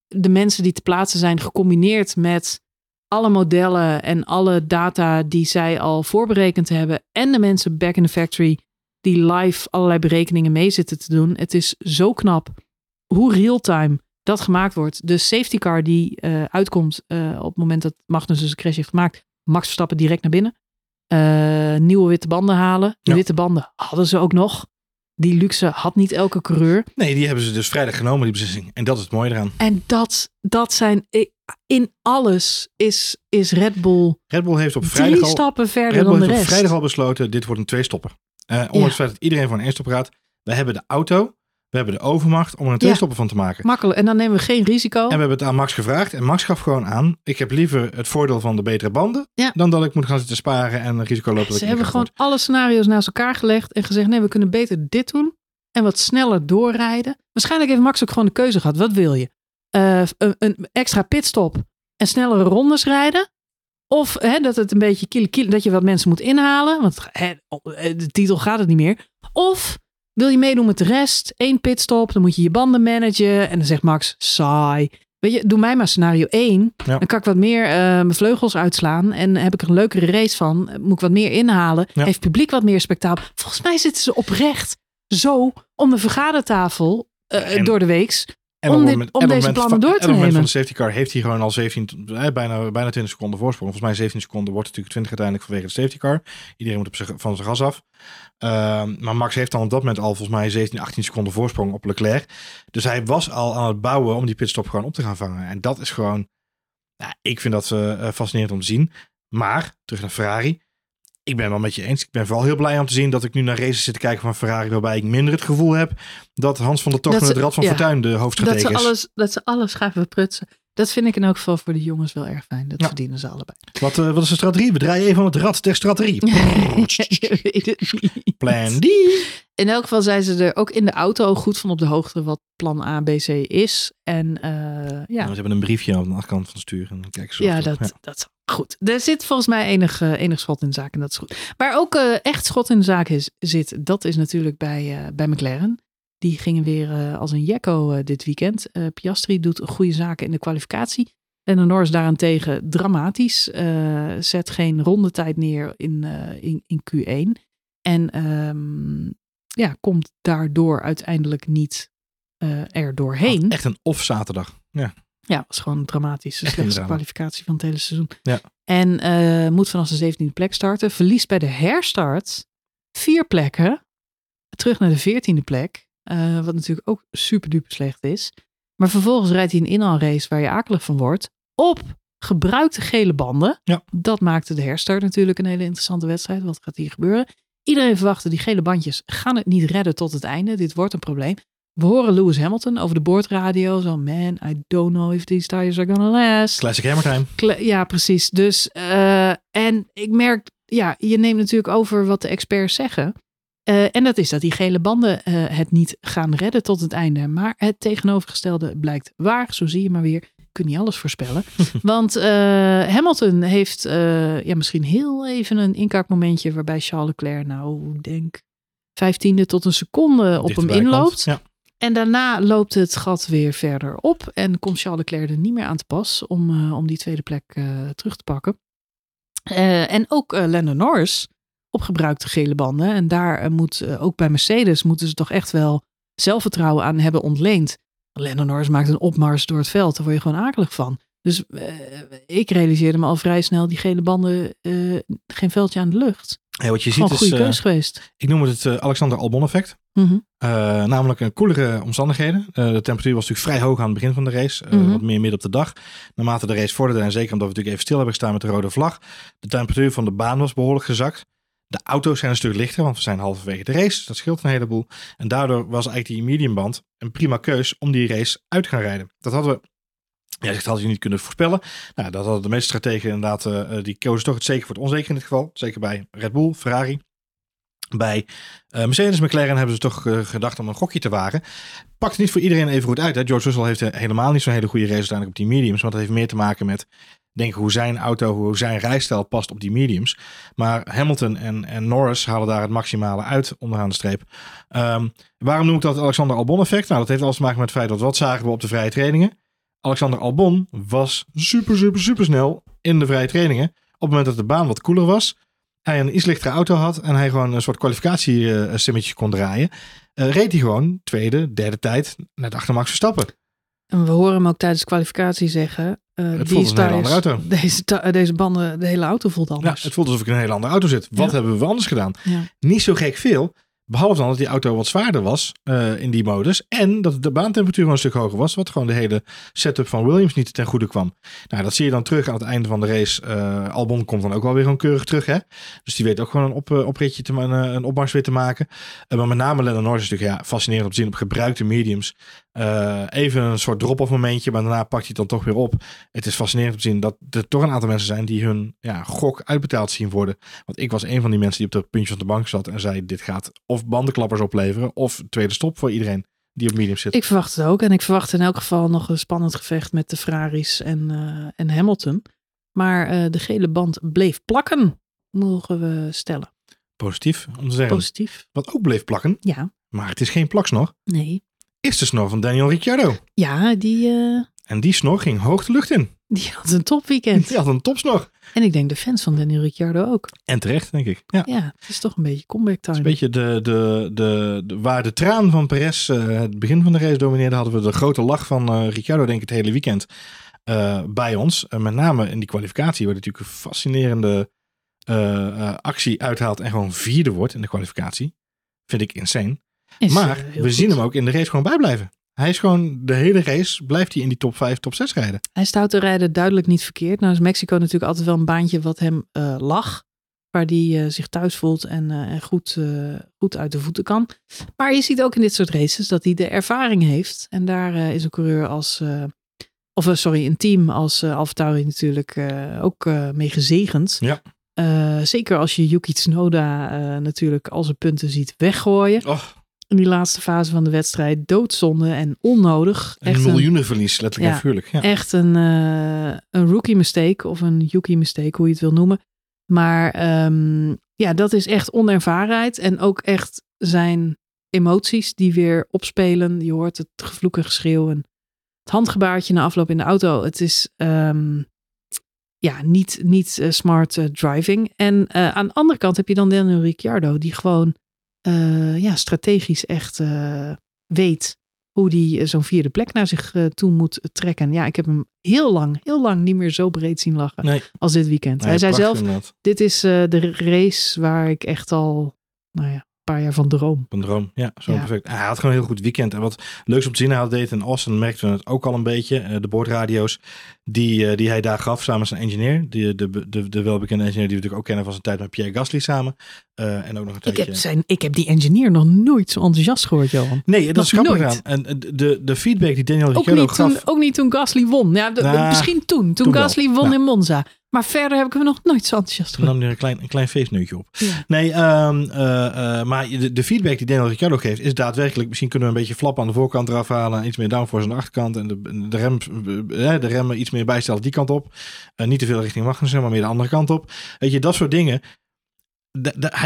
de mensen die te plaatsen zijn, gecombineerd met alle modellen en alle data die zij al voorberekend hebben. En de mensen back in the factory die live allerlei berekeningen mee zitten te doen. Het is zo knap hoe real-time dat gemaakt wordt. De safety car die uh, uitkomt uh, op het moment dat Magnus dus een crash heeft gemaakt. Max Verstappen direct naar binnen. Uh, nieuwe witte banden halen. De Ja. witte banden hadden ze ook nog. Die luxe had niet elke coureur. Nee, die hebben ze dus vrijdag genomen, die beslissing. En dat is het mooie eraan. En dat, dat zijn in alles is, is Red Bull Red Bull heeft op vrijdag drie al, stappen verder Red Bull dan de heeft op rest. vrijdag al besloten, dit wordt een tweestopper. Uh, ondanks Ja. het feit dat iedereen voor een eenstopper gaat. We hebben de auto, we hebben de overmacht om er een tweestopper van te maken. Makkelijk. En dan nemen we geen risico. En we hebben het aan Max gevraagd. En Max gaf gewoon aan, ik heb liever het voordeel van de betere banden. Ja. Dan dat ik moet gaan zitten sparen en een risico lopen. Ze hebben gewoon alle scenario's naast elkaar gelegd en gezegd: nee, we kunnen beter dit doen en wat sneller doorrijden. Waarschijnlijk heeft Max ook gewoon de keuze gehad. Wat wil je? Uh, een, een, extra pitstop en snellere rondes rijden? Of hè, dat het een beetje dat je wat mensen moet inhalen, want hè, de titel gaat het niet meer. Of wil je meedoen met de rest? Eén pitstop, dan moet je je banden managen. En dan zegt Max, saai. Weet je, doe mij maar scenario 1. Ja. Dan kan ik wat meer uh, mijn vleugels uitslaan. En heb ik er een leukere race van. Moet ik wat meer inhalen. Ja. Heeft publiek wat meer spektakel. Volgens mij zitten ze oprecht zo om de vergadertafel uh, En- door de weeks. En Om dit- moment- om deze plannen door te en op het moment nemen. van de safety car heeft hij gewoon al 17, eh, bijna, bijna 20 seconden voorsprong. Volgens mij 17 seconden wordt het natuurlijk 20 uiteindelijk vanwege de safety car. Iedereen moet op zijn, van zijn gas af. Ehm, maar Max heeft dan op dat moment al volgens mij 17, 18 seconden voorsprong op Leclerc. Dus hij was al aan het bouwen om die pitstop gewoon op te gaan vangen. En dat is gewoon, ja, ik vind dat eh, fascinerend om te zien. Maar, terug naar Ferrari. Ik ben wel met je eens. Ik ben vooral heel blij om te zien dat ik nu naar races zit te kijken van Ferrari. Waarbij ik minder het gevoel heb dat Hans van der Tocht met het Rad van ja. Fortuin de Dat hoofdstratege ze, is. alles, dat ze alles gaan verprutsen. Dat vind ik in elk geval voor de jongens wel erg fijn. Dat Ja. verdienen ze allebei. Wat, eh, wat is de strategie? We draaien even het rad der strategie. Plan D. In elk geval zijn ze er ook in de auto goed van op de hoogte wat plan A, B, C is. En eh, ja, Ze hebben een briefje aan de achterkant van het stuur. En of ja, dat, dat is goed. Er zit volgens mij enig, eh, enig schot in de zaak en dat is goed. Waar ook echt schot in de zaak is, zit, dat is natuurlijk bij, bij McLaren. Die gingen weer eh, als een jekko eh, dit weekend. Eh, Piastri doet goede zaken in de kwalificatie. En de Norris daarentegen dramatisch. zet geen rondetijd neer in, in, in Q1. En ehm, ja, komt daardoor uiteindelijk niet er doorheen. Echt een off zaterdag. Ja. Ja, was gewoon dramatisch. De Echt slechtste kwalificatie van het hele seizoen. Ja. En moet vanaf de 17e plek starten. Verliest bij de herstart vier plekken. Terug naar de 14e plek. Eh, wat natuurlijk ook super duper slecht is. Maar vervolgens rijdt hij een inhaalrace waar je akelig van wordt. Op gebruikte gele banden. Ja. Dat maakte de herstart natuurlijk een hele interessante wedstrijd. Wat gaat hier gebeuren? Iedereen verwachtte die gele bandjes gaan het niet redden tot het einde. Dit wordt een probleem. We horen Lewis Hamilton over de boordradio. Zo, man, I don't know if these tires are gonna last. Classic Hammer Time. Ja, precies. Dus, eh, en ik merk, ja, je neemt natuurlijk over wat de experts zeggen. Eh, en dat is dat die gele banden eh, het niet gaan redden tot het einde. Maar het tegenovergestelde blijkt waar. Zo zie je maar weer. Je kunt niet alles voorspellen. Want eh, Hamilton heeft ja, misschien heel even een inkakmomentje waarbij Charles Leclerc, nou, ik denk vijftiende tot een seconde op hem inloopt. Ja. En daarna loopt het gat weer verder op en komt Charles Leclerc er niet meer aan te pas om, om die tweede plek terug te pakken. En ook Lando Norris op gebruikte gele banden. En daar eh, moet eh, ook bij Mercedes moeten ze toch echt wel zelfvertrouwen aan hebben ontleend. Lando Norris maakt een opmars door het veld, daar word je gewoon akelig van. Dus eh, ik realiseerde me al vrij snel die gele banden, geen veldje aan de lucht. Ja, wat je ziet een is, goede eh, keus geweest. ik noem het het Alexander Albon effect. Mhm. Namelijk een koelere omstandigheden. De temperatuur was natuurlijk vrij hoog aan het begin van de race. Mhm. Wat meer midden op de dag. Naarmate de race vorderde en zeker omdat we natuurlijk even stil hebben gestaan met de rode vlag. De temperatuur van de baan was behoorlijk gezakt. De auto's zijn een stuk lichter, want we zijn halverwege de race. Dat scheelt een heleboel. En daardoor was eigenlijk die mediumband een prima keus om die race uit te gaan rijden. Dat hadden we, ja, dat hadden we niet kunnen voorspellen. Nou, dat hadden de meeste strategen inderdaad, eh, eh, die kozen toch het zeker voor het onzeker in dit geval. Zeker bij Red Bull, Ferrari. Bij eh, Mercedes McLaren hebben ze toch gedacht om een gokje te wagen. Pakt niet voor iedereen even goed uit. Hè? George Russell heeft helemaal niet zo'n hele goede race uiteindelijk op die mediums. Want dat heeft meer te maken met denk ik, hoe zijn auto, hoe zijn rijstijl past op die mediums. Maar Hamilton en, en Norris halen daar het maximale uit onderaan de streep. Ehm, waarom noem ik dat Alexander Albon effect? Nou, dat heeft alles te maken met het feit dat wat zagen we op de vrije trainingen. Alexander Albon was super, super, super snel in de vrije trainingen. Op het moment dat de baan wat koeler was, hij een iets lichtere auto had en hij gewoon een soort kwalificatiesimmetje kon draaien, eh, reed hij gewoon tweede, derde tijd net achter Max Verstappen. En we horen hem ook tijdens de kwalificatie zeggen. Eh Het voelt als een hele andere auto. Deze, ta- deze banden, de hele auto voelt Ja, anders. het voelt alsof ik in een hele andere auto zit. Wat Ja. hebben we anders gedaan? Ja. Niet zo gek veel. Behalve dan dat die auto wat zwaarder was eh, in die modus. En dat de baantemperatuur wel een stuk hoger was. Wat gewoon de hele setup van Williams niet ten goede kwam. Nou, dat zie je dan terug aan het einde van de race. Eh, Albon komt dan ook wel weer gewoon keurig terug. Hè? Dus die weet ook gewoon een, op, eh, opritje te, een, een opmars weer te maken. Eh, maar met name Lennon Norris is natuurlijk ja, fascinerend om te zien op gebruikte mediums. Eh, even een soort drop-off momentje. Maar daarna pakt hij het dan toch weer op. Het is fascinerend om te zien dat er toch een aantal mensen zijn die hun ja, gok uitbetaald zien worden. Want ik was een van die mensen die op de puntje van de bank zat en zei: Dit gaat of bandenklappers opleveren of tweede stop voor iedereen die op medium zit. Ik verwacht het ook. En ik verwacht in elk geval nog een spannend gevecht met de Ferraris en, eh, en Hamilton. Maar eh, de gele band bleef plakken, mogen we stellen. Positief om te zeggen. Positief. Wat ook bleef plakken, Ja, maar het is geen plaksnor, nee. Is de snor van Daniel Ricciardo. Ja, die, eh, En die snor ging hoog de lucht in. Die had een topweekend. Die had een topsnor. En ik denk de fans van Daniel Ricciardo ook. En terecht, denk ik. Ja. Ja, het is toch een beetje comeback time. Het is een beetje de, de, de, de- waar de traan van Perez eh, het begin van de race domineerde, hadden we de grote lach van eh Ricciardo, denk ik, het hele weekend bij ons. Met name in die kwalificatie, waar natuurlijk een fascinerende actie uithaalt en gewoon vierde wordt in de kwalificatie. Vind ik insane. Is, maar we goed. zien hem ook in de race gewoon bijblijven. Hij is gewoon de hele race, blijft hij in die top 5, top 6 rijden. Hij staat te rijden duidelijk niet verkeerd. Nou is Mexico natuurlijk altijd wel een baantje wat hem eh, lag. Waar hij eh, zich thuis voelt en, eh, en goed, eh, goed uit de voeten kan. Maar je ziet ook in dit soort races dat hij de ervaring heeft. En daar eh, is een coureur als... eh, of sorry, een team als uh, AlphaTauri natuurlijk eh, ook eh, mee gezegend. Ja. Eh, zeker als je Yuki Tsunoda eh, natuurlijk al zijn punten ziet weggooien. Oh, In die laatste fase van de wedstrijd. Doodzonde en onnodig. Echt een, miljoenenverlies, letterlijk Ja. en figuurlijk. Ja. echt een, eh, een rookie mistake of een Yuki mistake, hoe je het wil noemen. Maar ehm, ja, dat is echt onervarenheid en ook echt zijn emoties die weer opspelen. Je hoort het gevloek en geschreeuw en het handgebaartje na afloop in de auto. Het is ehm, ja, niet, niet eh, smart eh, driving. En aan de andere kant heb je dan Daniel Ricciardo, die gewoon eh, ja, strategisch echt eh, weet hoe die eh, zo'n vierde plek naar zich toe moet trekken. Ja, ik heb hem heel lang, heel lang niet meer zo breed zien lachen Nee. als dit weekend. Nee, Hij zei zelf, inderdaad. dit is de race waar ik echt al, nou ja, paar jaar van droom. Een droom, ja, zo Ja. perfect. Hij had gewoon een heel goed weekend. En wat leuks om te zien, hij deed in Austin, merkten we het ook al een beetje. eh, de boordradio's die, eh, die hij daar gaf samen met zijn engineer. Die, de, de, de welbekende engineer die we natuurlijk ook kennen van zijn tijd met Pierre Gasly samen. Eh, en ook nog een Ik tijdje... heb, zijn, ik heb die engineer nog nooit zo enthousiast gehoord, Johan. Nee, dat nog is grappig aan. En de, de, feedback die Daniel Ook Ricciardo niet, gaf... toen, ook niet toen Gasly won. Ja, de- Nou, misschien toen. Toen, toen wel. Gasly won Nou. in Monza. Maar verder heb ik hem nog nooit zo enthousiast gehoord. nam er een klein, een klein feestneutje op. Ja. Nee, ehm, eh, eh, maar de, de feedback die Daniel Ricciardo geeft is daadwerkelijk... Misschien kunnen we een beetje flap aan de voorkant eraf halen. Iets meer downforce aan de achterkant. En de, de, rem, eh, de remmen iets meer bijstellen die kant op. Eh, niet te veel richting Magnussen, maar meer de andere kant op. Weet je, dat soort dingen.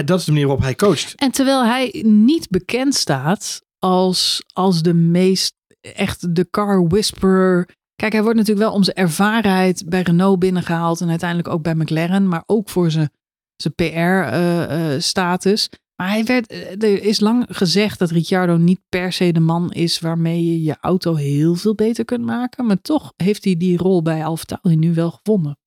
Dat is de manier waarop hij coacht. En terwijl hij niet bekend staat als, als de meest echt de car whisperer. Kijk, hij wordt natuurlijk wel om zijn ervarenheid bij Renault binnengehaald en uiteindelijk ook bij McLaren, maar ook voor zijn, zijn PR-status. maar hij werd, eh, er is lang gezegd dat Ricciardo niet per se de man is waarmee je je auto heel veel beter kunt maken. Maar toch heeft hij die rol bij AlphaTauri nu wel gevonden.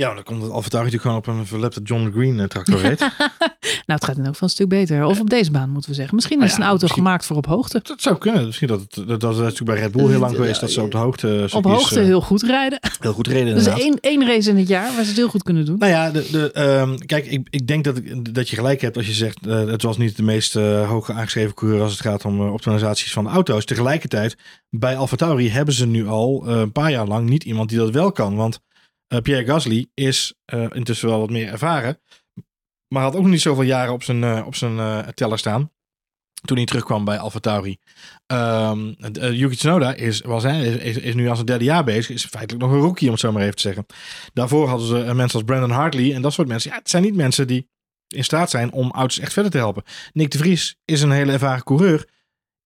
Ja, dan komt het AlphaTauri natuurlijk gewoon op een verlepte John Green eh, tractor reed. nou, het gaat in elk geval een stuk beter. Of op deze baan moeten we zeggen. Misschien is ja, een auto misschien- gemaakt voor op hoogte. dat zou kunnen. Misschien dat het, dat, dat is natuurlijk bij Red Bull heel lang geweest. Dat ze op de hoogte Op circuits, hoogte eh, heel goed rijden. heel goed reden Dus één, één race in het jaar waar ze het heel goed kunnen doen. Nou ja, de, de, ehm, kijk, ik, ik denk dat, ik, dat je gelijk hebt als je zegt... eh, het was niet de meest eh, hoge aangeschreven coureur als het gaat om eh, optimalisaties van auto's. Tegelijkertijd, bij AlphaTauri hebben ze nu al eh, een paar jaar lang niet iemand die dat wel kan. Want eh, Pierre Gasly is eh, intussen wel wat meer ervaren. Maar had ook niet zoveel jaren op zijn, eh, op zijn eh, teller staan. Toen hij terugkwam bij AlphaTauri. Ehm uh, Yuki Tsunoda is, was, hè, is, is, nu als een derde jaar bezig. Is feitelijk nog een rookie, om het zo maar even te zeggen. Daarvoor hadden ze eh, mensen als Brandon Hartley en dat soort mensen. Ja, het zijn niet mensen die in staat zijn om auto's echt verder te helpen. Nick de Vries is een hele ervaren coureur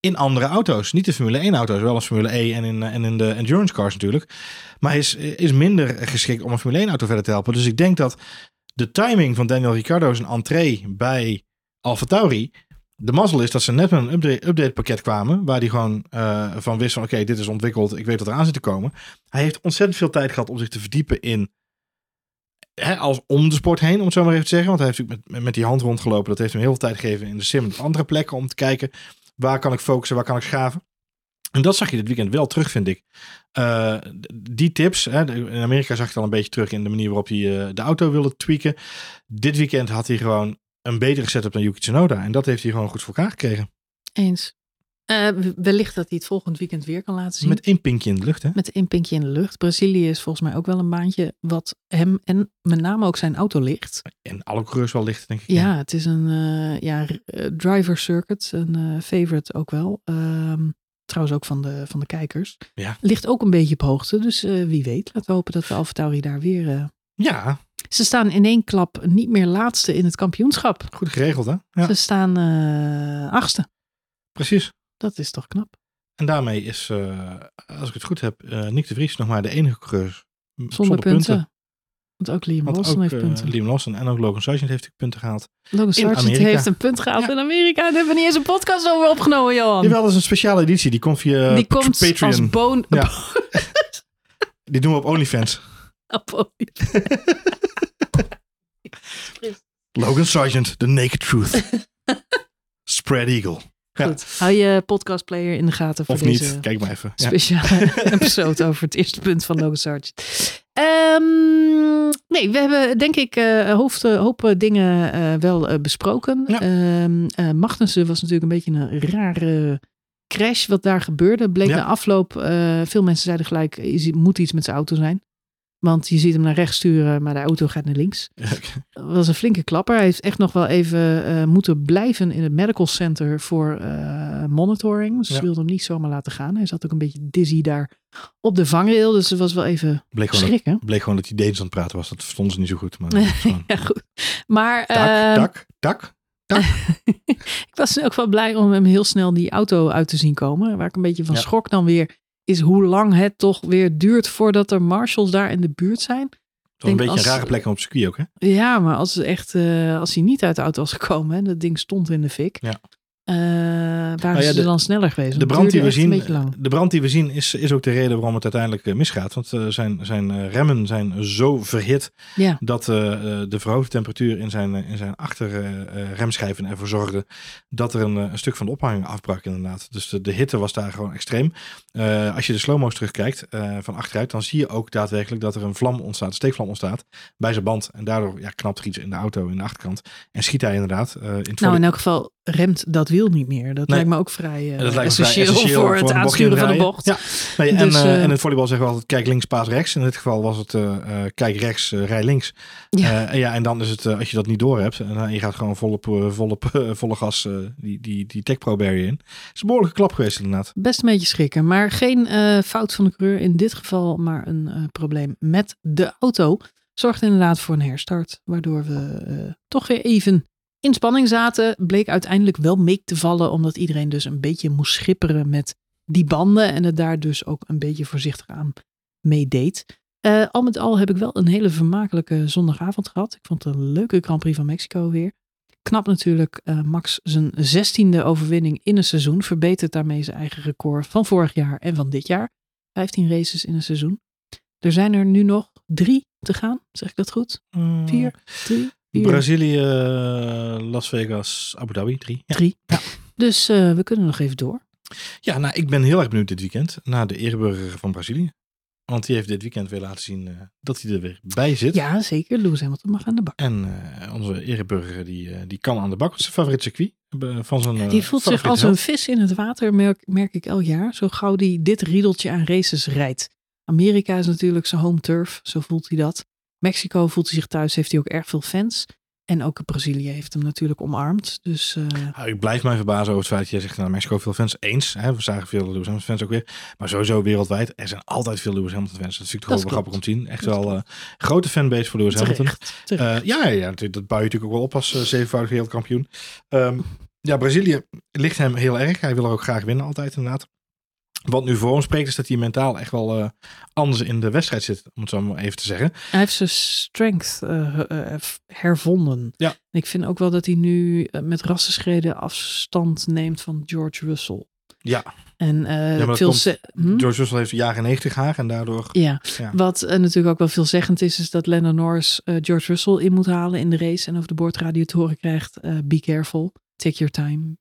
in andere auto's. Niet de Formule 1 auto's, wel als Formule E en in, en in de endurance cars natuurlijk. Maar hij is, is minder geschikt om een Formule 1 auto verder te helpen. Dus ik denk dat de timing van Daniel Ricciardo zijn entree bij AlphaTauri... De mazzel is dat ze net met een update, pakket kwamen. Waar hij gewoon uh, van wist van oké, dit is ontwikkeld. Ik weet dat er aan zit te komen. Hij heeft ontzettend veel tijd gehad om zich te verdiepen in... Hè, als om de sport heen, om het zo maar even te zeggen. Want hij heeft natuurlijk met, met die hand rondgelopen. Dat heeft hem heel veel tijd gegeven in de sim en op andere plekken. Om te kijken waar kan ik focussen, waar kan ik schaven. En dat zag je dit weekend wel terug, vind ik. Uh, die tips, hè, in Amerika zag je het al een beetje terug in de manier waarop hij uh, de auto wilde tweaken. Dit weekend had hij gewoon een betere setup dan Yuki Tsunoda. En dat heeft hij gewoon goed voor elkaar gekregen. Eens. Uh, wellicht dat hij het volgend weekend weer kan laten zien. Met één pinkje in de lucht, hè? Met één pinkje in de lucht. Brazilië is volgens mij ook wel een baantje wat hem en met name ook zijn auto ligt. En alle coureurs wel ligt, denk ik. Ja, ja. het is een uh, ja, driver circuit. Een uh, favorite ook wel. Um, trouwens ook van de, van de kijkers. Ja. Ligt ook een beetje op hoogte. Dus wie weet. Laten we hopen dat de AlphaTauri daar weer... Ja. Ze staan in één klap niet meer laatste in het kampioenschap. Goed geregeld, hè? Ja. Ze staan achtste. Precies. Dat is toch knap. En daarmee is, eh, als ik het goed heb, eh Nick de Vries nog maar de enige coureur Zonder, punten. Want ook Liam Want Lawson ook heeft eh, punten. Liam Lawson en ook Logan Sargent heeft punten gehaald. Logan Sargent heeft een punt gehaald Ja. in Amerika. Daar hebben we niet eens een podcast over opgenomen, Johan. Jawel, dat is een speciale editie. Die komt via Die komt Patreon. als boon... Ja. Die doen we op OnlyFans. Logan Sargent, The Naked Truth. Spread Eagle. Goed. Hou je podcastplayer in de gaten voor Of deze niet, kijk maar even. Speciale episode over het eerste punt van Logan Sargent. Ehm, nee, we hebben denk ik eh hoofd, eh, hoop eh, dingen wel besproken. Ja. Ehm, eh, Magnussen was natuurlijk een beetje een rare crash wat daar gebeurde. Bleek Ja. na afloop, veel mensen zeiden gelijk, er moet iets met zijn auto zijn. Want je ziet hem naar rechts sturen, maar de auto gaat naar links. Dat was een flinke klapper. Hij heeft echt nog wel even eh, moeten blijven in het medical center voor eh, monitoring. Dus ze Ja. wilden hem niet zomaar laten gaan. Hij zat ook een beetje dizzy daar op de vangrail. Dus het was wel even Bleek gewoon, dat, schrikken. bleek gewoon dat hij Deens aan het praten was. Dat verstonden ze niet zo goed. Maar Ja, goed. Maar tak, eh, tak, tak. ik was ook wel blij om hem heel snel die auto uit te zien komen. Waar ik een beetje van Ja. schrok dan weer, is hoe lang het toch weer duurt voordat er marshals daar in de buurt zijn. Was een beetje een rare plek om op circuit ook, hè? Ja, maar als, het echt, eh, als hij niet uit de auto was gekomen, hè, dat ding stond in de fik. Ja. Eh, waren Nou ja, ze de- dan sneller geweest. De brand, die we zien, de brand die we zien is, is ook de reden waarom het uiteindelijk eh, misgaat. Want eh, zijn, zijn remmen zijn zo verhit Ja, dat de verhoogde temperatuur in zijn, in zijn achterremschijven ervoor zorgde dat er een, een stuk van de ophanging afbrak inderdaad. Dus de, de hitte was daar gewoon extreem. Als je de slow-mo's terugkijkt van achteruit, dan zie je ook daadwerkelijk dat er een vlam ontstaat, een steekvlam ontstaat bij zijn band. En daardoor ja, knapt er iets in de auto in de achterkant. En schiet hij inderdaad in het nou in elk geval remt dat wiel niet meer. Dat Nee. lijkt me ook vrij, dat lijkt me vrij essentieel, voor het aansturen van de bocht. Ja. Nee, en, Dus, eh, eh, en in het volleybal zeggen we altijd kijk links, paas rechts. In dit geval was het kijk rechts, rij links. Ja. En, ja, en dan is het, als je dat niet door hebt, en je gaat gewoon volop, volop, volle gas die, die, die Tech Pro barrier in. Het is een behoorlijke klap geweest inderdaad. Best een beetje schrikken. Maar geen fout van de coureur in dit geval, maar een probleem met de auto. Zorgt inderdaad voor een herstart. Waardoor we toch weer even in spanning zaten. Bleek uiteindelijk wel mee te vallen. Omdat iedereen dus een beetje moest schipperen met die banden. En het daar dus ook een beetje voorzichtig aan meedeed. Eh, al met al heb ik wel een hele vermakelijke zondagavond gehad. Ik vond het een leuke Grand Prix van Mexico weer. Knap natuurlijk eh, Max zijn zestiende overwinning in een seizoen. Verbetert daarmee zijn eigen record van vorig jaar en van dit jaar. 15 races in een seizoen. Er zijn er nu nog drie te gaan. Zeg ik dat goed? Mm. Vier? Drie? Brazilië, eh, Las Vegas, Abu Dhabi, drie. Ja. Drie. Dus eh, we kunnen nog even door. ja, nou, ik ben heel erg benieuwd dit weekend naar de ereburger van Brazilië. Want die heeft dit weekend weer laten zien eh, dat hij er weer bij zit. Ja, zeker. Lewis Hamilton mag aan de bak. En onze ereburger die, die kan aan de bak. Wat is zijn favoriet circuit? Van zijn, Die voelt zich als een vis in het water, merk, merk ik elk jaar. Zo gauw die dit riedeltje aan races rijdt. Amerika is natuurlijk zijn home turf, zo voelt hij dat. Mexico voelt hij zich thuis, heeft hij ook erg veel fans. En ook Brazilië heeft hem natuurlijk omarmd. Dus Nou, ik blijf mij verbazen over het feit dat jij zegt, nou, Mexico veel fans. Eens, hè, we zagen veel Lewis Hamilton fans ook weer. Maar sowieso wereldwijd, er zijn altijd veel Lewis Hamilton fans. Dat vind ik toch wel grappig om te zien. Echt Dat wel eh grote fanbase voor Lewis Hamilton. terecht. Eh, ja, ja, natuurlijk, dat bouw je natuurlijk ook wel op als zevenvoudig wereldkampioen. Ehm, ja, Brazilië ligt hem heel erg. Hij wil er ook graag winnen altijd inderdaad. Wat nu voor hem spreekt is dat hij mentaal echt wel eh, anders in de wedstrijd zit. Om het zo maar even te zeggen. Hij heeft zijn strength eh, hervonden. Ja. En ik vind ook wel dat hij nu met rassenschreden afstand neemt van George Russell. Ja, En dat veel komt- hm? George Russell heeft jaren 90 haar en daardoor... Ja, Ja. wat natuurlijk ook wel veelzeggend is, is dat Lennon Norris George Russell in moet halen in de race en over de boordradio te horen krijgt, be careful, take your time,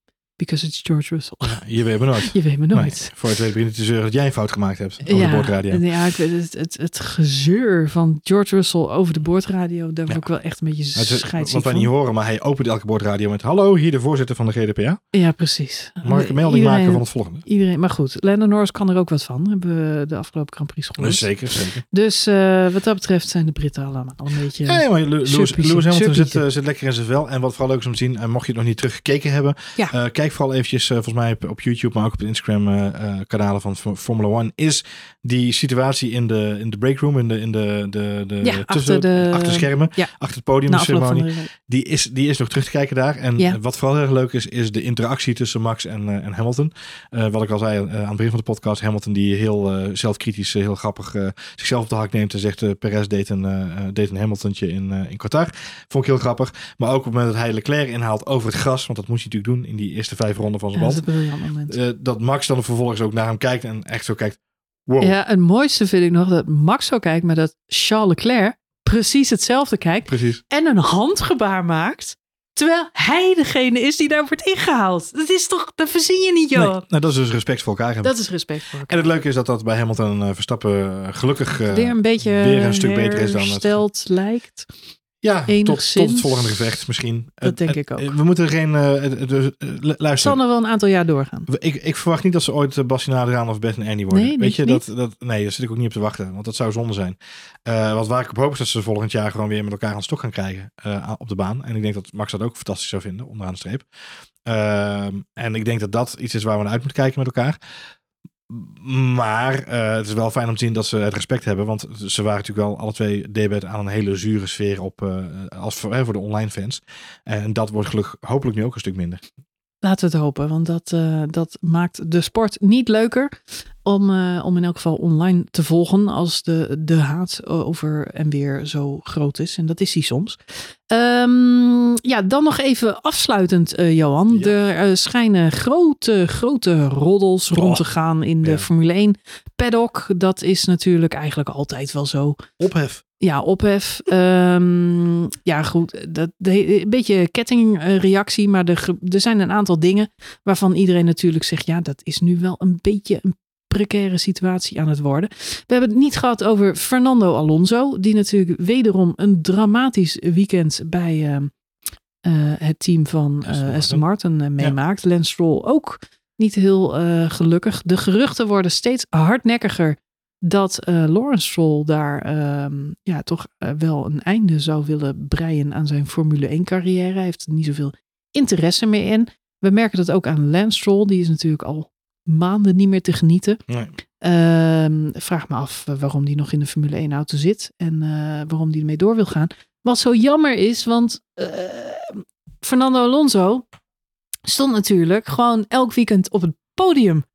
because it's George Russell. Ja, je weet maar nooit. Je weet me Nee, nooit. voor het weet begin te zeuren dat jij een fout gemaakt hebt over de boordradio. ja, ik weet het, het, het gezeur van George Russell over de boordradio, daar Ja. word ik wel echt een beetje scheidsziek wat wij niet horen, maar hij opent elke boordradio met... Hallo, hier de voorzitter van de GDPR. Ja, precies. Mag ik een melding Iedereen- maken van het volgende? Iedereen, maar goed, Lennon Norris kan er ook wat van. Hebben we de afgelopen Grand Prix gehoord. Dus zeker, zeker. Dus eh, wat dat betreft zijn de Britten allemaal een beetje... Ja, maar Lewis, Hamilton zit, eh, zit lekker in zijn vel. En wat vooral leuk is om te zien, en mocht je het nog niet teruggekeken hebben, Ja. kijk vooral eventjes, uh, volgens mij op, op, YouTube, maar ook op de Instagram uh, kanalen van Formula One, is die situatie in de, in de breakroom, in de, in de, de, de, ja, tussen, achter, de, achter schermen, ja. achter het podium, de ceremonie. Die is, die is nog terug te kijken daar. En ja. wat vooral heel erg leuk is, is de interactie tussen Max en, en Hamilton. wat ik al zei aan het begin van de podcast, Hamilton die heel zelfkritisch, heel grappig zichzelf op de hak neemt en zegt Perez deed een, deed een Hamiltontje in, in Qatar. Vond ik heel grappig. Maar ook op het moment dat hij Leclerc inhaalt over het gras, want dat moest hij natuurlijk doen in die eerste vijf ronden van zijn ja, band. Dat, is een moment. Uh, dat Max dan vervolgens ook naar hem kijkt en echt zo kijkt. Wow. Ja, het mooiste vind ik nog dat Max zo kijkt, maar dat Charles Leclerc precies hetzelfde kijkt. Precies. En een handgebaar maakt. Terwijl hij degene is die daar wordt ingehaald. Dat is toch, dat verzin je niet, joh. Nee, nou, dat is dus respect voor elkaar hebben. Dat is respect voor elkaar. En het leuke is dat dat bij Hamilton uh, Verstappen gelukkig uh, weer een beetje weer een stuk beter is dan het. lijkt. Ja, tot, tot, het volgende gevecht misschien. Dat denk ik ook. We moeten er geen... Uh, luisteren. zal nog wel een aantal jaar doorgaan. Ik, ik verwacht niet dat ze ooit Bastien Adriaan of Beth en Annie worden. Nee, Weet je, niet? dat, dat, nee, daar zit ik ook niet op te wachten. Want dat zou zonde zijn. Uh, wat waar ik op hoop is dat ze volgend jaar gewoon weer met elkaar aan het stok gaan krijgen uh, op de baan. En ik denk dat Max dat ook fantastisch zou vinden, onderaan de streep. Uh, en ik denk dat dat iets is waar we naar uit moeten kijken met elkaar. Maar uh, het is wel fijn om te zien dat ze het respect hebben. Want ze waren natuurlijk wel alle twee debet aan een hele zure sfeer op, uh, als voor, voor de online fans. En dat wordt gelukkig hopelijk nu ook een stuk minder. Laten we het hopen, want dat, uh, dat maakt de sport niet leuker om, uh, om in elk geval online te volgen als de, de haat over en weer zo groot is. En dat is die soms. Um, ja, dan nog even afsluitend, uh, Johan. Ja. Er schijnen grote, grote roddels oh, rond te gaan in de ja. Formule 1 paddock. Dat is natuurlijk eigenlijk altijd wel zo. Ophef. Ja, ophef. Um, ja, goed. Dat, de, een beetje kettingreactie. Maar er, er zijn een aantal dingen waarvan iedereen natuurlijk zegt: ja, dat is nu wel een beetje een precaire situatie aan het worden. We hebben het niet gehad over Fernando Alonso, die natuurlijk wederom een dramatisch weekend bij uh, uh, het team van uh, Aston Martin meemaakt. Ja. Lance Stroll ook niet heel gelukkig. De geruchten worden steeds hardnekkiger dat Lawrence Stroll daar um, ja, toch wel een einde zou willen breien aan zijn Formule 1 carrière. Hij heeft er niet zoveel interesse meer in. We merken dat ook aan Lance Stroll. Die is natuurlijk al maanden niet meer te genieten. Nee. Uh, vraag me af waarom die nog in de Formule 1 auto zit en uh, waarom die ermee door wil gaan. Wat zo jammer is, want uh, Fernando Alonso stond natuurlijk gewoon elk weekend op het podium.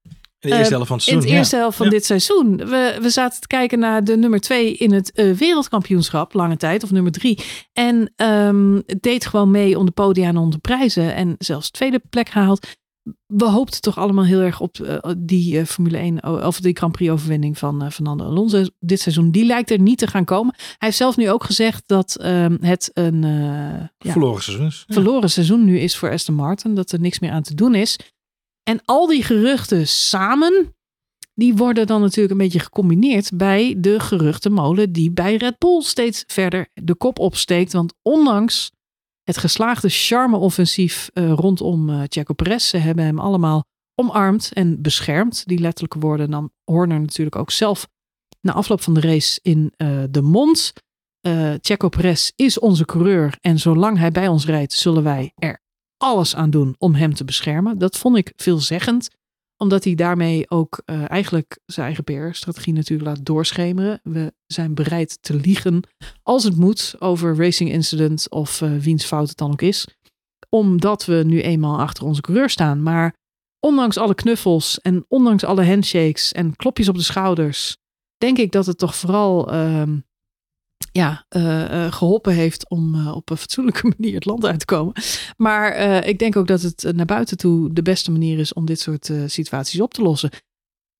In de eerste helft van het seizoen. In het eerste helft van ja. dit seizoen. We, we zaten te kijken naar de nummer twee in het uh, wereldkampioenschap, lange tijd, of nummer drie. En um, deed gewoon mee om de podia en om de prijzen. En zelfs tweede plek gehaald we hoopten toch allemaal heel erg op uh, die uh, Formule 1 of die Grand Prix overwinning van Fernando Alonso dit seizoen. Die lijkt er niet te gaan komen. Hij heeft zelf nu ook gezegd dat uh, het een ja, verloren seizoen is. Verloren seizoen nu is voor Aston Martin. Dat er niks meer aan te doen is. En al die geruchten samen, die worden dan natuurlijk een beetje gecombineerd bij de geruchtenmolen die bij Red Bull steeds verder de kop opsteekt. Want ondanks het geslaagde charme-offensief uh, rondom uh, Checo Perez. Ze hebben hem allemaal omarmd en beschermd. Die letterlijke woorden nam Horner natuurlijk ook zelf na afloop van de race in uh, de mond. Checo Perez is onze coureur en zolang hij bij ons rijdt zullen wij er alles aan doen om hem te beschermen. Dat vond ik veelzeggend omdat hij daarmee ook uh, eigenlijk zijn eigen PR-strategie natuurlijk laat doorschemeren. We zijn bereid te liegen als het moet over racing incident of uh, wiens fout het dan ook is. Omdat we nu eenmaal achter onze coureur staan. Maar ondanks alle knuffels en ondanks alle handshakes en klopjes op de schouders, denk ik dat het toch vooral uh, ja, uh, uh, geholpen heeft om uh, op een fatsoenlijke manier het land uit te komen. Maar ik denk ook dat het naar buiten toe de beste manier is om dit soort situaties op te lossen.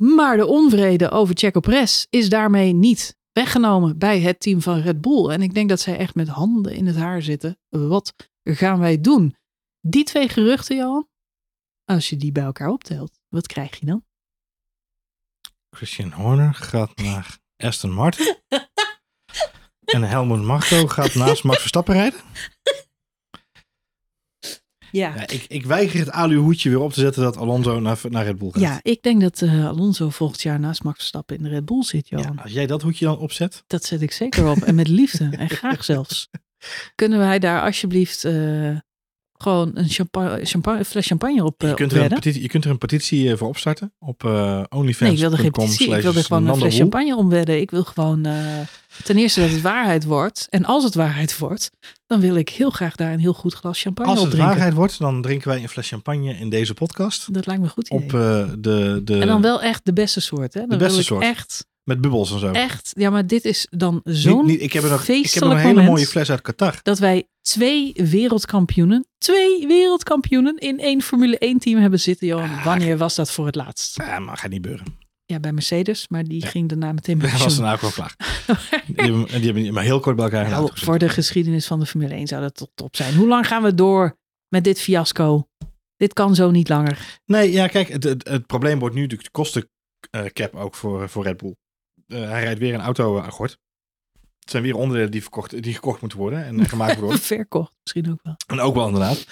Maar de onvrede over Checo Perez is daarmee niet weggenomen bij het team van Red Bull. En ik denk dat zij echt met handen in het haar zitten. Wat gaan wij doen? Die twee geruchten, Johan, als je die bij elkaar optelt, wat krijg je dan? Christian Horner gaat naar Aston Martin. En Helmut Marko gaat naast Max Verstappen rijden? Ja. ja ik, ik weiger het aluhoedje weer op te zetten dat Alonso naar, naar Red Bull gaat. Ja, ik denk dat uh, Alonso volgend jaar naast Max Verstappen in de Red Bull zit, Johan. Ja, als jij dat hoedje dan opzet? Dat zet ik zeker op. en met liefde. en graag zelfs. Kunnen wij daar alsjeblieft uh, gewoon een champagne, champagne, fles champagne op, uh, je, kunt er een petitie, je kunt er een petitie voor opstarten op uh, OnlyFans. Nee, ik wilde geen petitie. Ik wilde gewoon een fles champagne omwedden. Ik wil gewoon uh, ten eerste dat het waarheid wordt. En als het waarheid wordt, dan wil ik heel graag daar een heel goed glas champagne op drinken. Als het waarheid wordt, dan drinken wij een fles champagne in deze podcast. Dat lijkt me goed idee. Op de, de... En dan wel echt de beste soort. Hè? Dan de beste wil ik soort. Echt met bubbels en zo. Echt, ja, maar dit is dan zo'n ik heb er nog, Ik heb een hele mooie fles uit Qatar. Dat wij twee wereldkampioenen, twee wereldkampioenen in één Formule 1 team hebben zitten. Johan, Ah, wanneer was dat voor het laatst? Ja, maar gaat niet beuren. Ja, bij Mercedes, maar die Ja. ging daarna meteen met Dat was dan ook wel klaar. die, hebben, die hebben maar heel kort bij elkaar Nou, voor de geschiedenis van de Formule 1 zou dat tot top zijn. Hoe lang gaan we door met dit fiasco? Dit kan zo niet langer. Nee, ja, kijk, het, het, het probleem wordt nu natuurlijk de kostencap ook voor, voor Red Bull. Eh, hij rijdt weer een auto aan gort. Het zijn weer onderdelen die, verkocht, die gekocht moeten worden en gemaakt worden. Verkocht misschien ook wel. En ook wel inderdaad.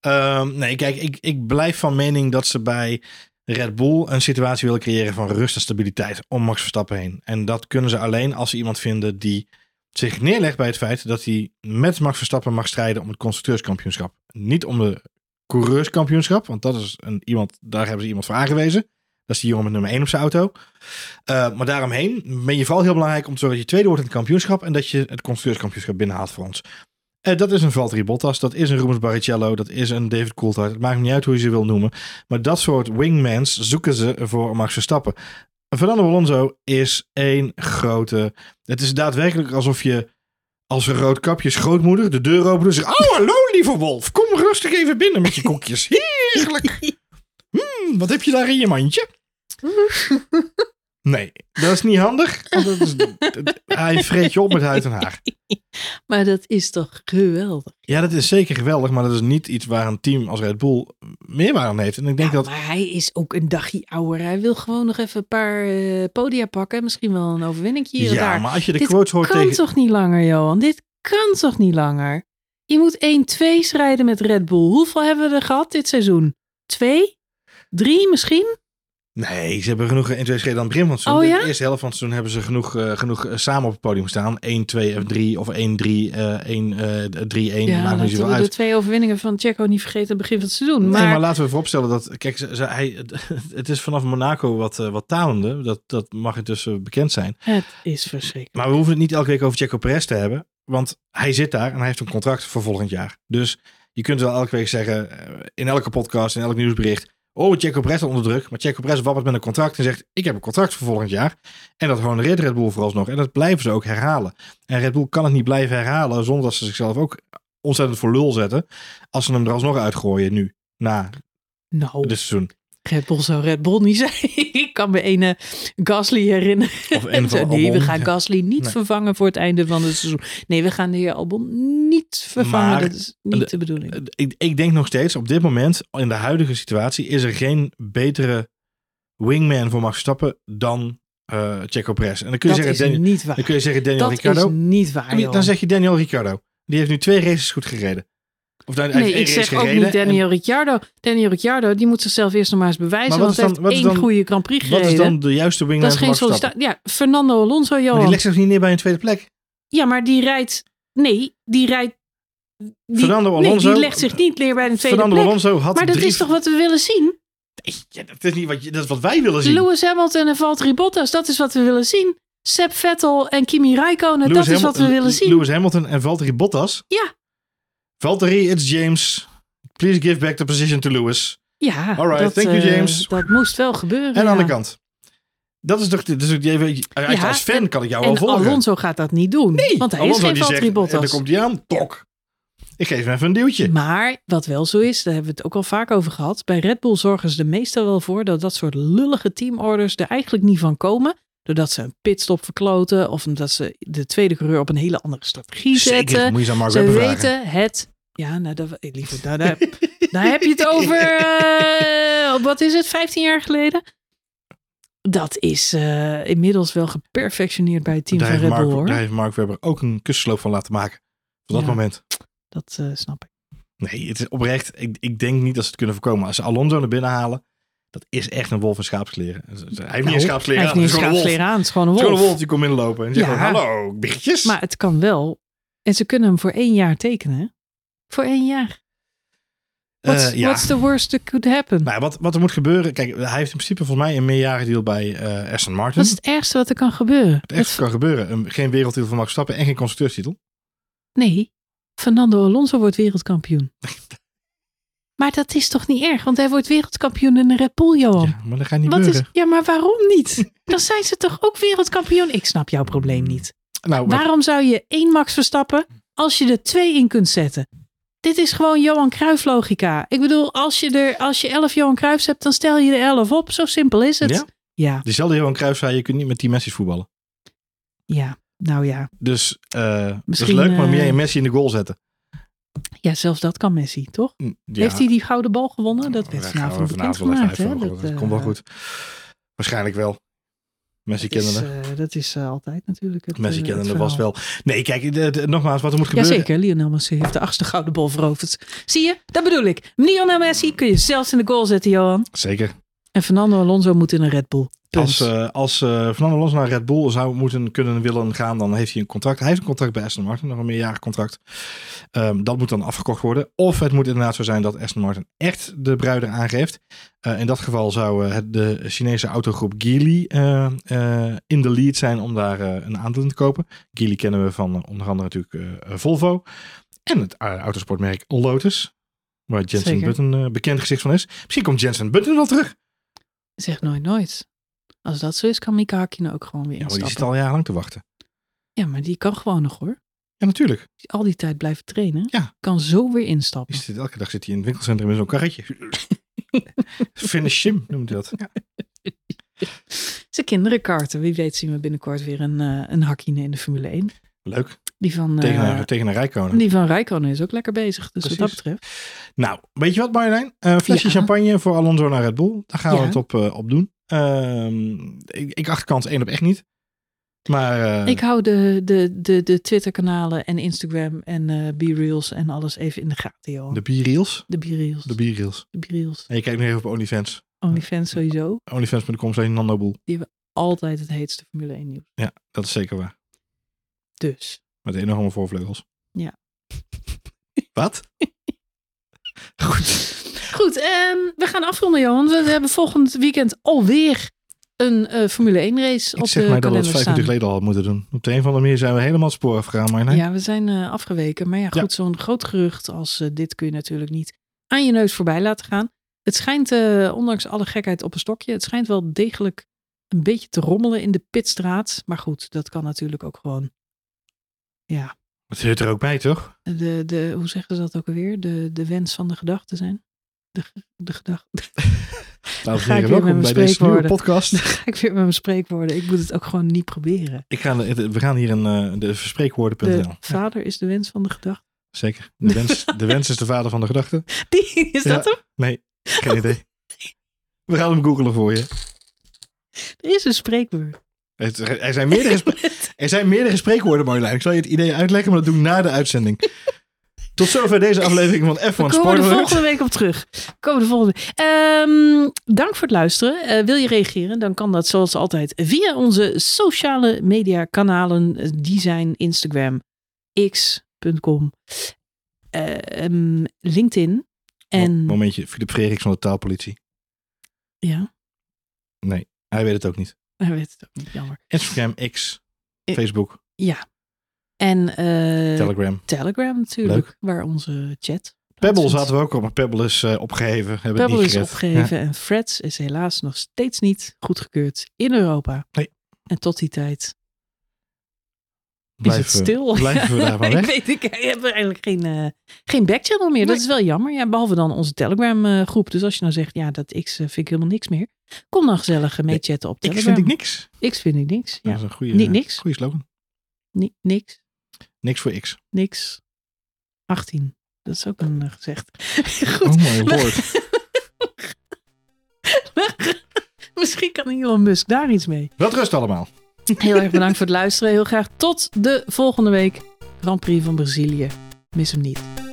Ehm, nee, kijk, ik, ik blijf van mening dat ze bij Red Bull een situatie willen creëren van rust en stabiliteit om Max Verstappen heen. En dat kunnen ze alleen als ze iemand vinden die zich neerlegt bij het feit dat hij met Max Verstappen mag strijden om het constructeurskampioenschap. Niet om de coureurskampioenschap, want dat is een, iemand, daar hebben ze iemand voor aangewezen. Dat is die jongen met nummer 1 op zijn auto. Uh, maar daaromheen ben je vooral heel belangrijk om te zorgen dat je tweede wordt in het kampioenschap en dat je het constructeurskampioenschap binnenhaalt voor ons. Uh, dat is een Valtteri Bottas, dat is een Rubens Barrichello, dat is een David Coulthard. Het maakt niet uit hoe je ze wil noemen. Maar dat soort wingmans zoeken ze voor Max Verstappen. Fernando Alonso is één grote... Het is daadwerkelijk alsof je als een roodkapjes grootmoeder de deur opent en zegt... Oh, hallo lieve wolf, kom rustig even binnen met je koekjes. Heerlijk. Hmm, wat heb je daar in je mandje? Nee, dat is niet handig. Want dat is, dat- hij vreet je op met huid en haar. Maar dat is toch geweldig. Ja, dat is zeker geweldig, maar dat is niet iets waar een team als Red Bull meerwaarde aan heeft. En ik denk Ja, dat... Maar hij is ook een dagje ouder. Hij wil gewoon nog even een paar eh, podia pakken. Misschien wel een overwinning hier Ja, daar. maar als je de Dit quotes hoort kan tegen... toch niet langer, Johan? Dit kan toch niet langer? Je moet 1-2 strijden met Red Bull. Hoeveel hebben we er gehad dit seizoen? Twee? Drie misschien? Nee, ze hebben genoeg in twee schreden aan het begin van het seizoen. Oh, De ja? eerste helft van het seizoen hebben ze genoeg, eh, genoeg eh, samen op het podium staan. 1, 2 of 3 of 1, 3, eh 1, eh 3, 1. Ja, maakt niet laten zoveel we de uit. twee overwinningen van Checo niet vergeten het begin van het seizoen. Maar, Nee, maar laten we vooropstellen dat... Kijk, ze, ze- hij, het is vanaf Monaco wat, eh, wat talende. Dat, dat mag intussen bekend zijn. het is verschrikkelijk. Maar we hoeven het niet elke week over Checo Perez te hebben. Want hij zit daar en hij heeft een contract voor volgend jaar. Dus je kunt wel elke week zeggen, in elke podcast, in elk nieuwsbericht... Oh, Checo Perez onder druk. Maar Checo Perez wappert met een contract en zegt... Ik heb een contract voor volgend jaar. En dat honoreert Red Bull vooralsnog. En dat blijven ze ook herhalen. En Red Bull kan het niet blijven herhalen... zonder dat ze zichzelf ook ontzettend voor lul zetten... als ze hem er alsnog uitgooien nu. Na Nou, dit seizoen. Red Bull zou Red Bull niet zijn. Ik kan me ene Gasly herinneren. Of van nee, we gaan Gasly niet Nee. vervangen voor het einde van het seizoen. Nee, we gaan de heer Albon niet vervangen. Maar dat is niet de- de bedoeling. Eh, Ik, ik denk nog steeds, op dit moment, in de huidige situatie, is er geen betere wingman voor Max Verstappen dan eh Checo Perez. En dan kun je, Dat zeggen, Daniel, niet waar. dan kun je zeggen Daniel Dat Ricciardo. is niet waar, En joh. dan zeg je Daniel Ricciardo. Die heeft nu twee races goed gereden. Of Nee, ik zeg ook gereden niet Daniel Ricciardo. Daniel Ricciardo, die moet zichzelf eerst nog maar eens bewijzen. Maar want hij dan- heeft één dan- goede Grand Prix En wat gereden. is dan de juiste wingman dat is geen sollicitatie. Ja, Fernando Alonso, Maar Johan. die legt zich niet neer bij een tweede plek. Ja, maar die rijdt... Nee, die rijdt... Die, Fernando nee, Alonso- die legt zich niet neer bij een tweede Fernando plek. Alonso had maar dat drie... is toch wat we willen zien? Nee, ja, dat, is niet wat je, dat is wat wij willen zien. Lewis Hamilton en Valtteri Bottas, dat is wat we willen zien. Seb Vettel en Kimi Räikkönen, dat is wat we willen zien. Lewis Hamilton en Valtteri Bottas. Ja. Valtteri, it's James. Please give back the position to Lewis. Ja, Alright, dat, thank you, eh, James. dat moest wel gebeuren. En aan de kant. Dat is toch... Dus even, Ja, als fan en- kan ik jou wel En volgen. Alonso gaat dat niet doen. want hij Alonso is geen Valtteri zegt, En Bottas. dan komt hij aan. Tok. Ik geef hem even een duwtje. Maar wat wel zo is, daar hebben we het ook al vaak over gehad. Bij Red Bull zorgen ze er meestal wel voor dat dat soort lullige teamorders er eigenlijk niet van komen. Doordat ze een pitstop verkloten of omdat ze de tweede coureur op een hele andere strategie Zeker. zetten. Moet je ze Ze vragen. weten het. Ja, nou, dat, eh, liever, daar, daar, daar heb je het over. eh, wat is het, 15 jaar geleden? Dat is eh, inmiddels wel geperfectioneerd bij het team Daar van Red Bull Mark, hoor. daar heeft Mark Webber ook een kussensloop van laten maken. Op dat Ja. moment. Dat snap ik. Nee, het is oprecht. Ik, ik denk niet dat ze het kunnen voorkomen. Als ze Alonso naar binnen halen, dat is echt een wolf in schaapskleren. Hij heeft niet Nou, een schaapskleren Hij aan. heeft niet een wolf. schaapskleren aan, het is gewoon een is gewoon wolf. een wolf die komt inlopen. En zegt Ja. gewoon, hallo, biggetjes. Maar het kan wel. En ze kunnen hem voor één jaar tekenen. Voor één jaar. What's, Eh, ja. what's the worst that could happen? Nou, wat, wat er moet gebeuren. Kijk, hij heeft in principe volgens mij een meerjarige deal bij eh Aston Martin. Wat is het ergste wat er kan gebeuren? Het echt kan gebeuren. Een- geen wereldtitel van Max Verstappen en geen constructeurstitel. Nee, Fernando Alonso wordt wereldkampioen. maar dat is toch niet erg? Want hij wordt wereldkampioen in een Red Bull, Johan. Ja, maar dat gaat niet Wat is, ja, maar waarom niet? Dan zijn ze toch ook wereldkampioen? Ik snap jouw probleem niet. Nou, maar- Waarom zou je één Max Verstappen als je er twee in kunt zetten? Dit is gewoon Johan Cruijff logica. Ik bedoel, als je er als je elf Johan Cruijffs hebt, dan stel je er elf op. Zo simpel is het. Ja? Ja, Diezelfde Johan Cruijff zei, je kunt niet met die Messi's voetballen. ja. Nou ja. Dus eh dat is leuk, maar eh, een Messi in de goal zetten. Ja, zelfs dat kan Messi, toch? Ja. Heeft hij die gouden bal gewonnen? Dat werd Daar gaan we vanavond vanavond. Hè? Dat, Dat komt wel eh, goed. Waarschijnlijk wel. Messi dat is, kennende. eh, dat is eh, altijd natuurlijk het Messi kennende het was wel. Nee, kijk, de- de- nogmaals, wat er moet gebeuren. Jazeker, Lionel Messi heeft de achtste gouden bal veroverd. Zie je? Dat bedoel ik. Lionel Messi kun je zelfs in de goal zetten, Johan. Zeker. En Fernando Alonso moet in een Red Bull. Punt. Als, eh als eh Fernando Alonso naar Red Bull zou moeten kunnen willen gaan, dan heeft hij een contract. Hij heeft een contract bij Aston Martin, nog een meerjarig contract. Ehm, dat moet dan afgekocht worden. Of het moet inderdaad zo zijn dat Aston Martin echt de bruider aangeeft. Eh, in dat geval zou het de Chinese autogroep Geely in de lead zijn om daar een aandeel in te kopen. Geely kennen we van onder andere natuurlijk Volvo. En het autosportmerk Lotus. Waar Jensen Zeker. Button bekend gezicht van is. Misschien komt Jensen Button wel terug. Zeg nooit nooit. Als dat zo is, kan Mika Hakkinen ook gewoon weer Ja, maar die instappen. zit al jarenlang te wachten. Ja, maar die kan gewoon nog hoor. Ja, natuurlijk. Die Al die tijd blijven trainen. Ja. Kan zo weer instappen. Zit, elke dag zit hij in het winkelcentrum in zo'n karretje. Finish him noemt hij dat. Ja. Zijn kinderen karten. Wie weet zien we binnenkort weer een, eh een Hakkinen in de Formule 1. Leuk. Die van, Tegen, eh, een, tegen een Rijkonen. die van Rijkonen is ook lekker bezig. Dus wat dat betreft. Nou, weet je wat Marjolein? Een flesje Ja. champagne voor Alonso naar Red Bull. Daar gaan we het op, eh, op doen. Ehm, ik, ik acht kans één op echt niet. Maar eh, Ik hou de, de, de, de Twitter-kanalen en Instagram en eh B-Reels en alles even in de gaten, joh. de B-reels. De B-Reels. De B-reels. De B-Reels. En je kijkt nog even op OnlyFans. OnlyFans sowieso. OnlyFans.com zijn Nando Boel. Altijd het heetste Formule 1 nieuws. Ja, dat is zeker waar. Dus. Met enorme voorvleugels. Ja. Wat? Goed. Goed, ehm, we gaan afronden, Johan. We hebben volgend weekend alweer een eh, Formule 1 race Ik op zeg de maar dat we het vijf minuten geleden al hadden moeten doen. Op de een of andere manier zijn we helemaal het spoor afgegaan. Maar nee. Ja, we zijn eh, afgeweken. Maar ja, Ja. goed, zo'n groot gerucht als eh, dit kun je natuurlijk niet aan je neus voorbij laten gaan. Het schijnt, ondanks alle gekheid op een stokje, het schijnt wel degelijk een beetje te rommelen in de pitstraat. Maar goed, dat kan natuurlijk ook gewoon, ja, Het zit er ook bij, toch? de, de, hoe zeggen ze dat ook alweer? De, de wens van de gedachte zijn. De, de gedachte. Dames ga ik weer welkom met bij mijn deze nieuwe spreekwoorden. podcast. Ga ik weer met mijn spreekwoorden. Ik moet het ook gewoon niet proberen. Ik ga, we gaan hier een, eh, de verspreekwoorden.nl. Ja, vader is de wens van de gedachte. zeker. De wens, de wens is de vader van de gedachte. Die, is dat hem? Nee, geen idee. We gaan hem googelen voor je. Er is een spreekwoord. Het- Er zijn meerdere, er zijn meerdere spreekwoorden, Marjolein. Ik zal je het idee uitleggen, maar dat doe ik na de uitzending. Tot zover deze aflevering van F1 We komen er Sport volgende week op terug. We komen de volgende. Ehm, dank voor het luisteren. Eh, wil je reageren? Dan kan dat zoals altijd via onze sociale media kanalen. Eh, Die zijn Instagram, x.com, ehm, LinkedIn. En Momentje, Philip Freriks van de taalpolitie. ja, Nee, hij weet het ook niet. Hij weet het ook niet, jammer. Instagram, X, Facebook, Ja. En eh, Telegram. Telegram natuurlijk, waar onze chat. Pebble zaten we ook op, maar Pebble is eh, opgeheven. Hebben Pebble niet is gered. opgegeven en Freds is helaas nog steeds niet goedgekeurd in Europa. Nee. En tot die tijd Ja, is het stil. Blijven we daarvan ik weg? weet, ik, ik heb eigenlijk geen, eh geen backchannel meer. Dat is wel jammer. Ja, behalve dan onze Telegram eh, groep. Dus als je nou zegt, ja, dat X eh, vind ik helemaal niks meer. Kom dan gezellig mee chatten op Ik Telegram. vind ik niks. X vind ik niks. Dat Ja, is een goede, niks. goede slogan. Ni- niks. Niks voor X. Niks. 18. Dat is ook een gezegd. Goed. Oh lord. Misschien kan Elon Musk daar iets mee. Wat rust allemaal. Heel erg bedankt voor het luisteren. Heel graag tot de volgende week. Grand Prix van Brazilië. Mis hem niet.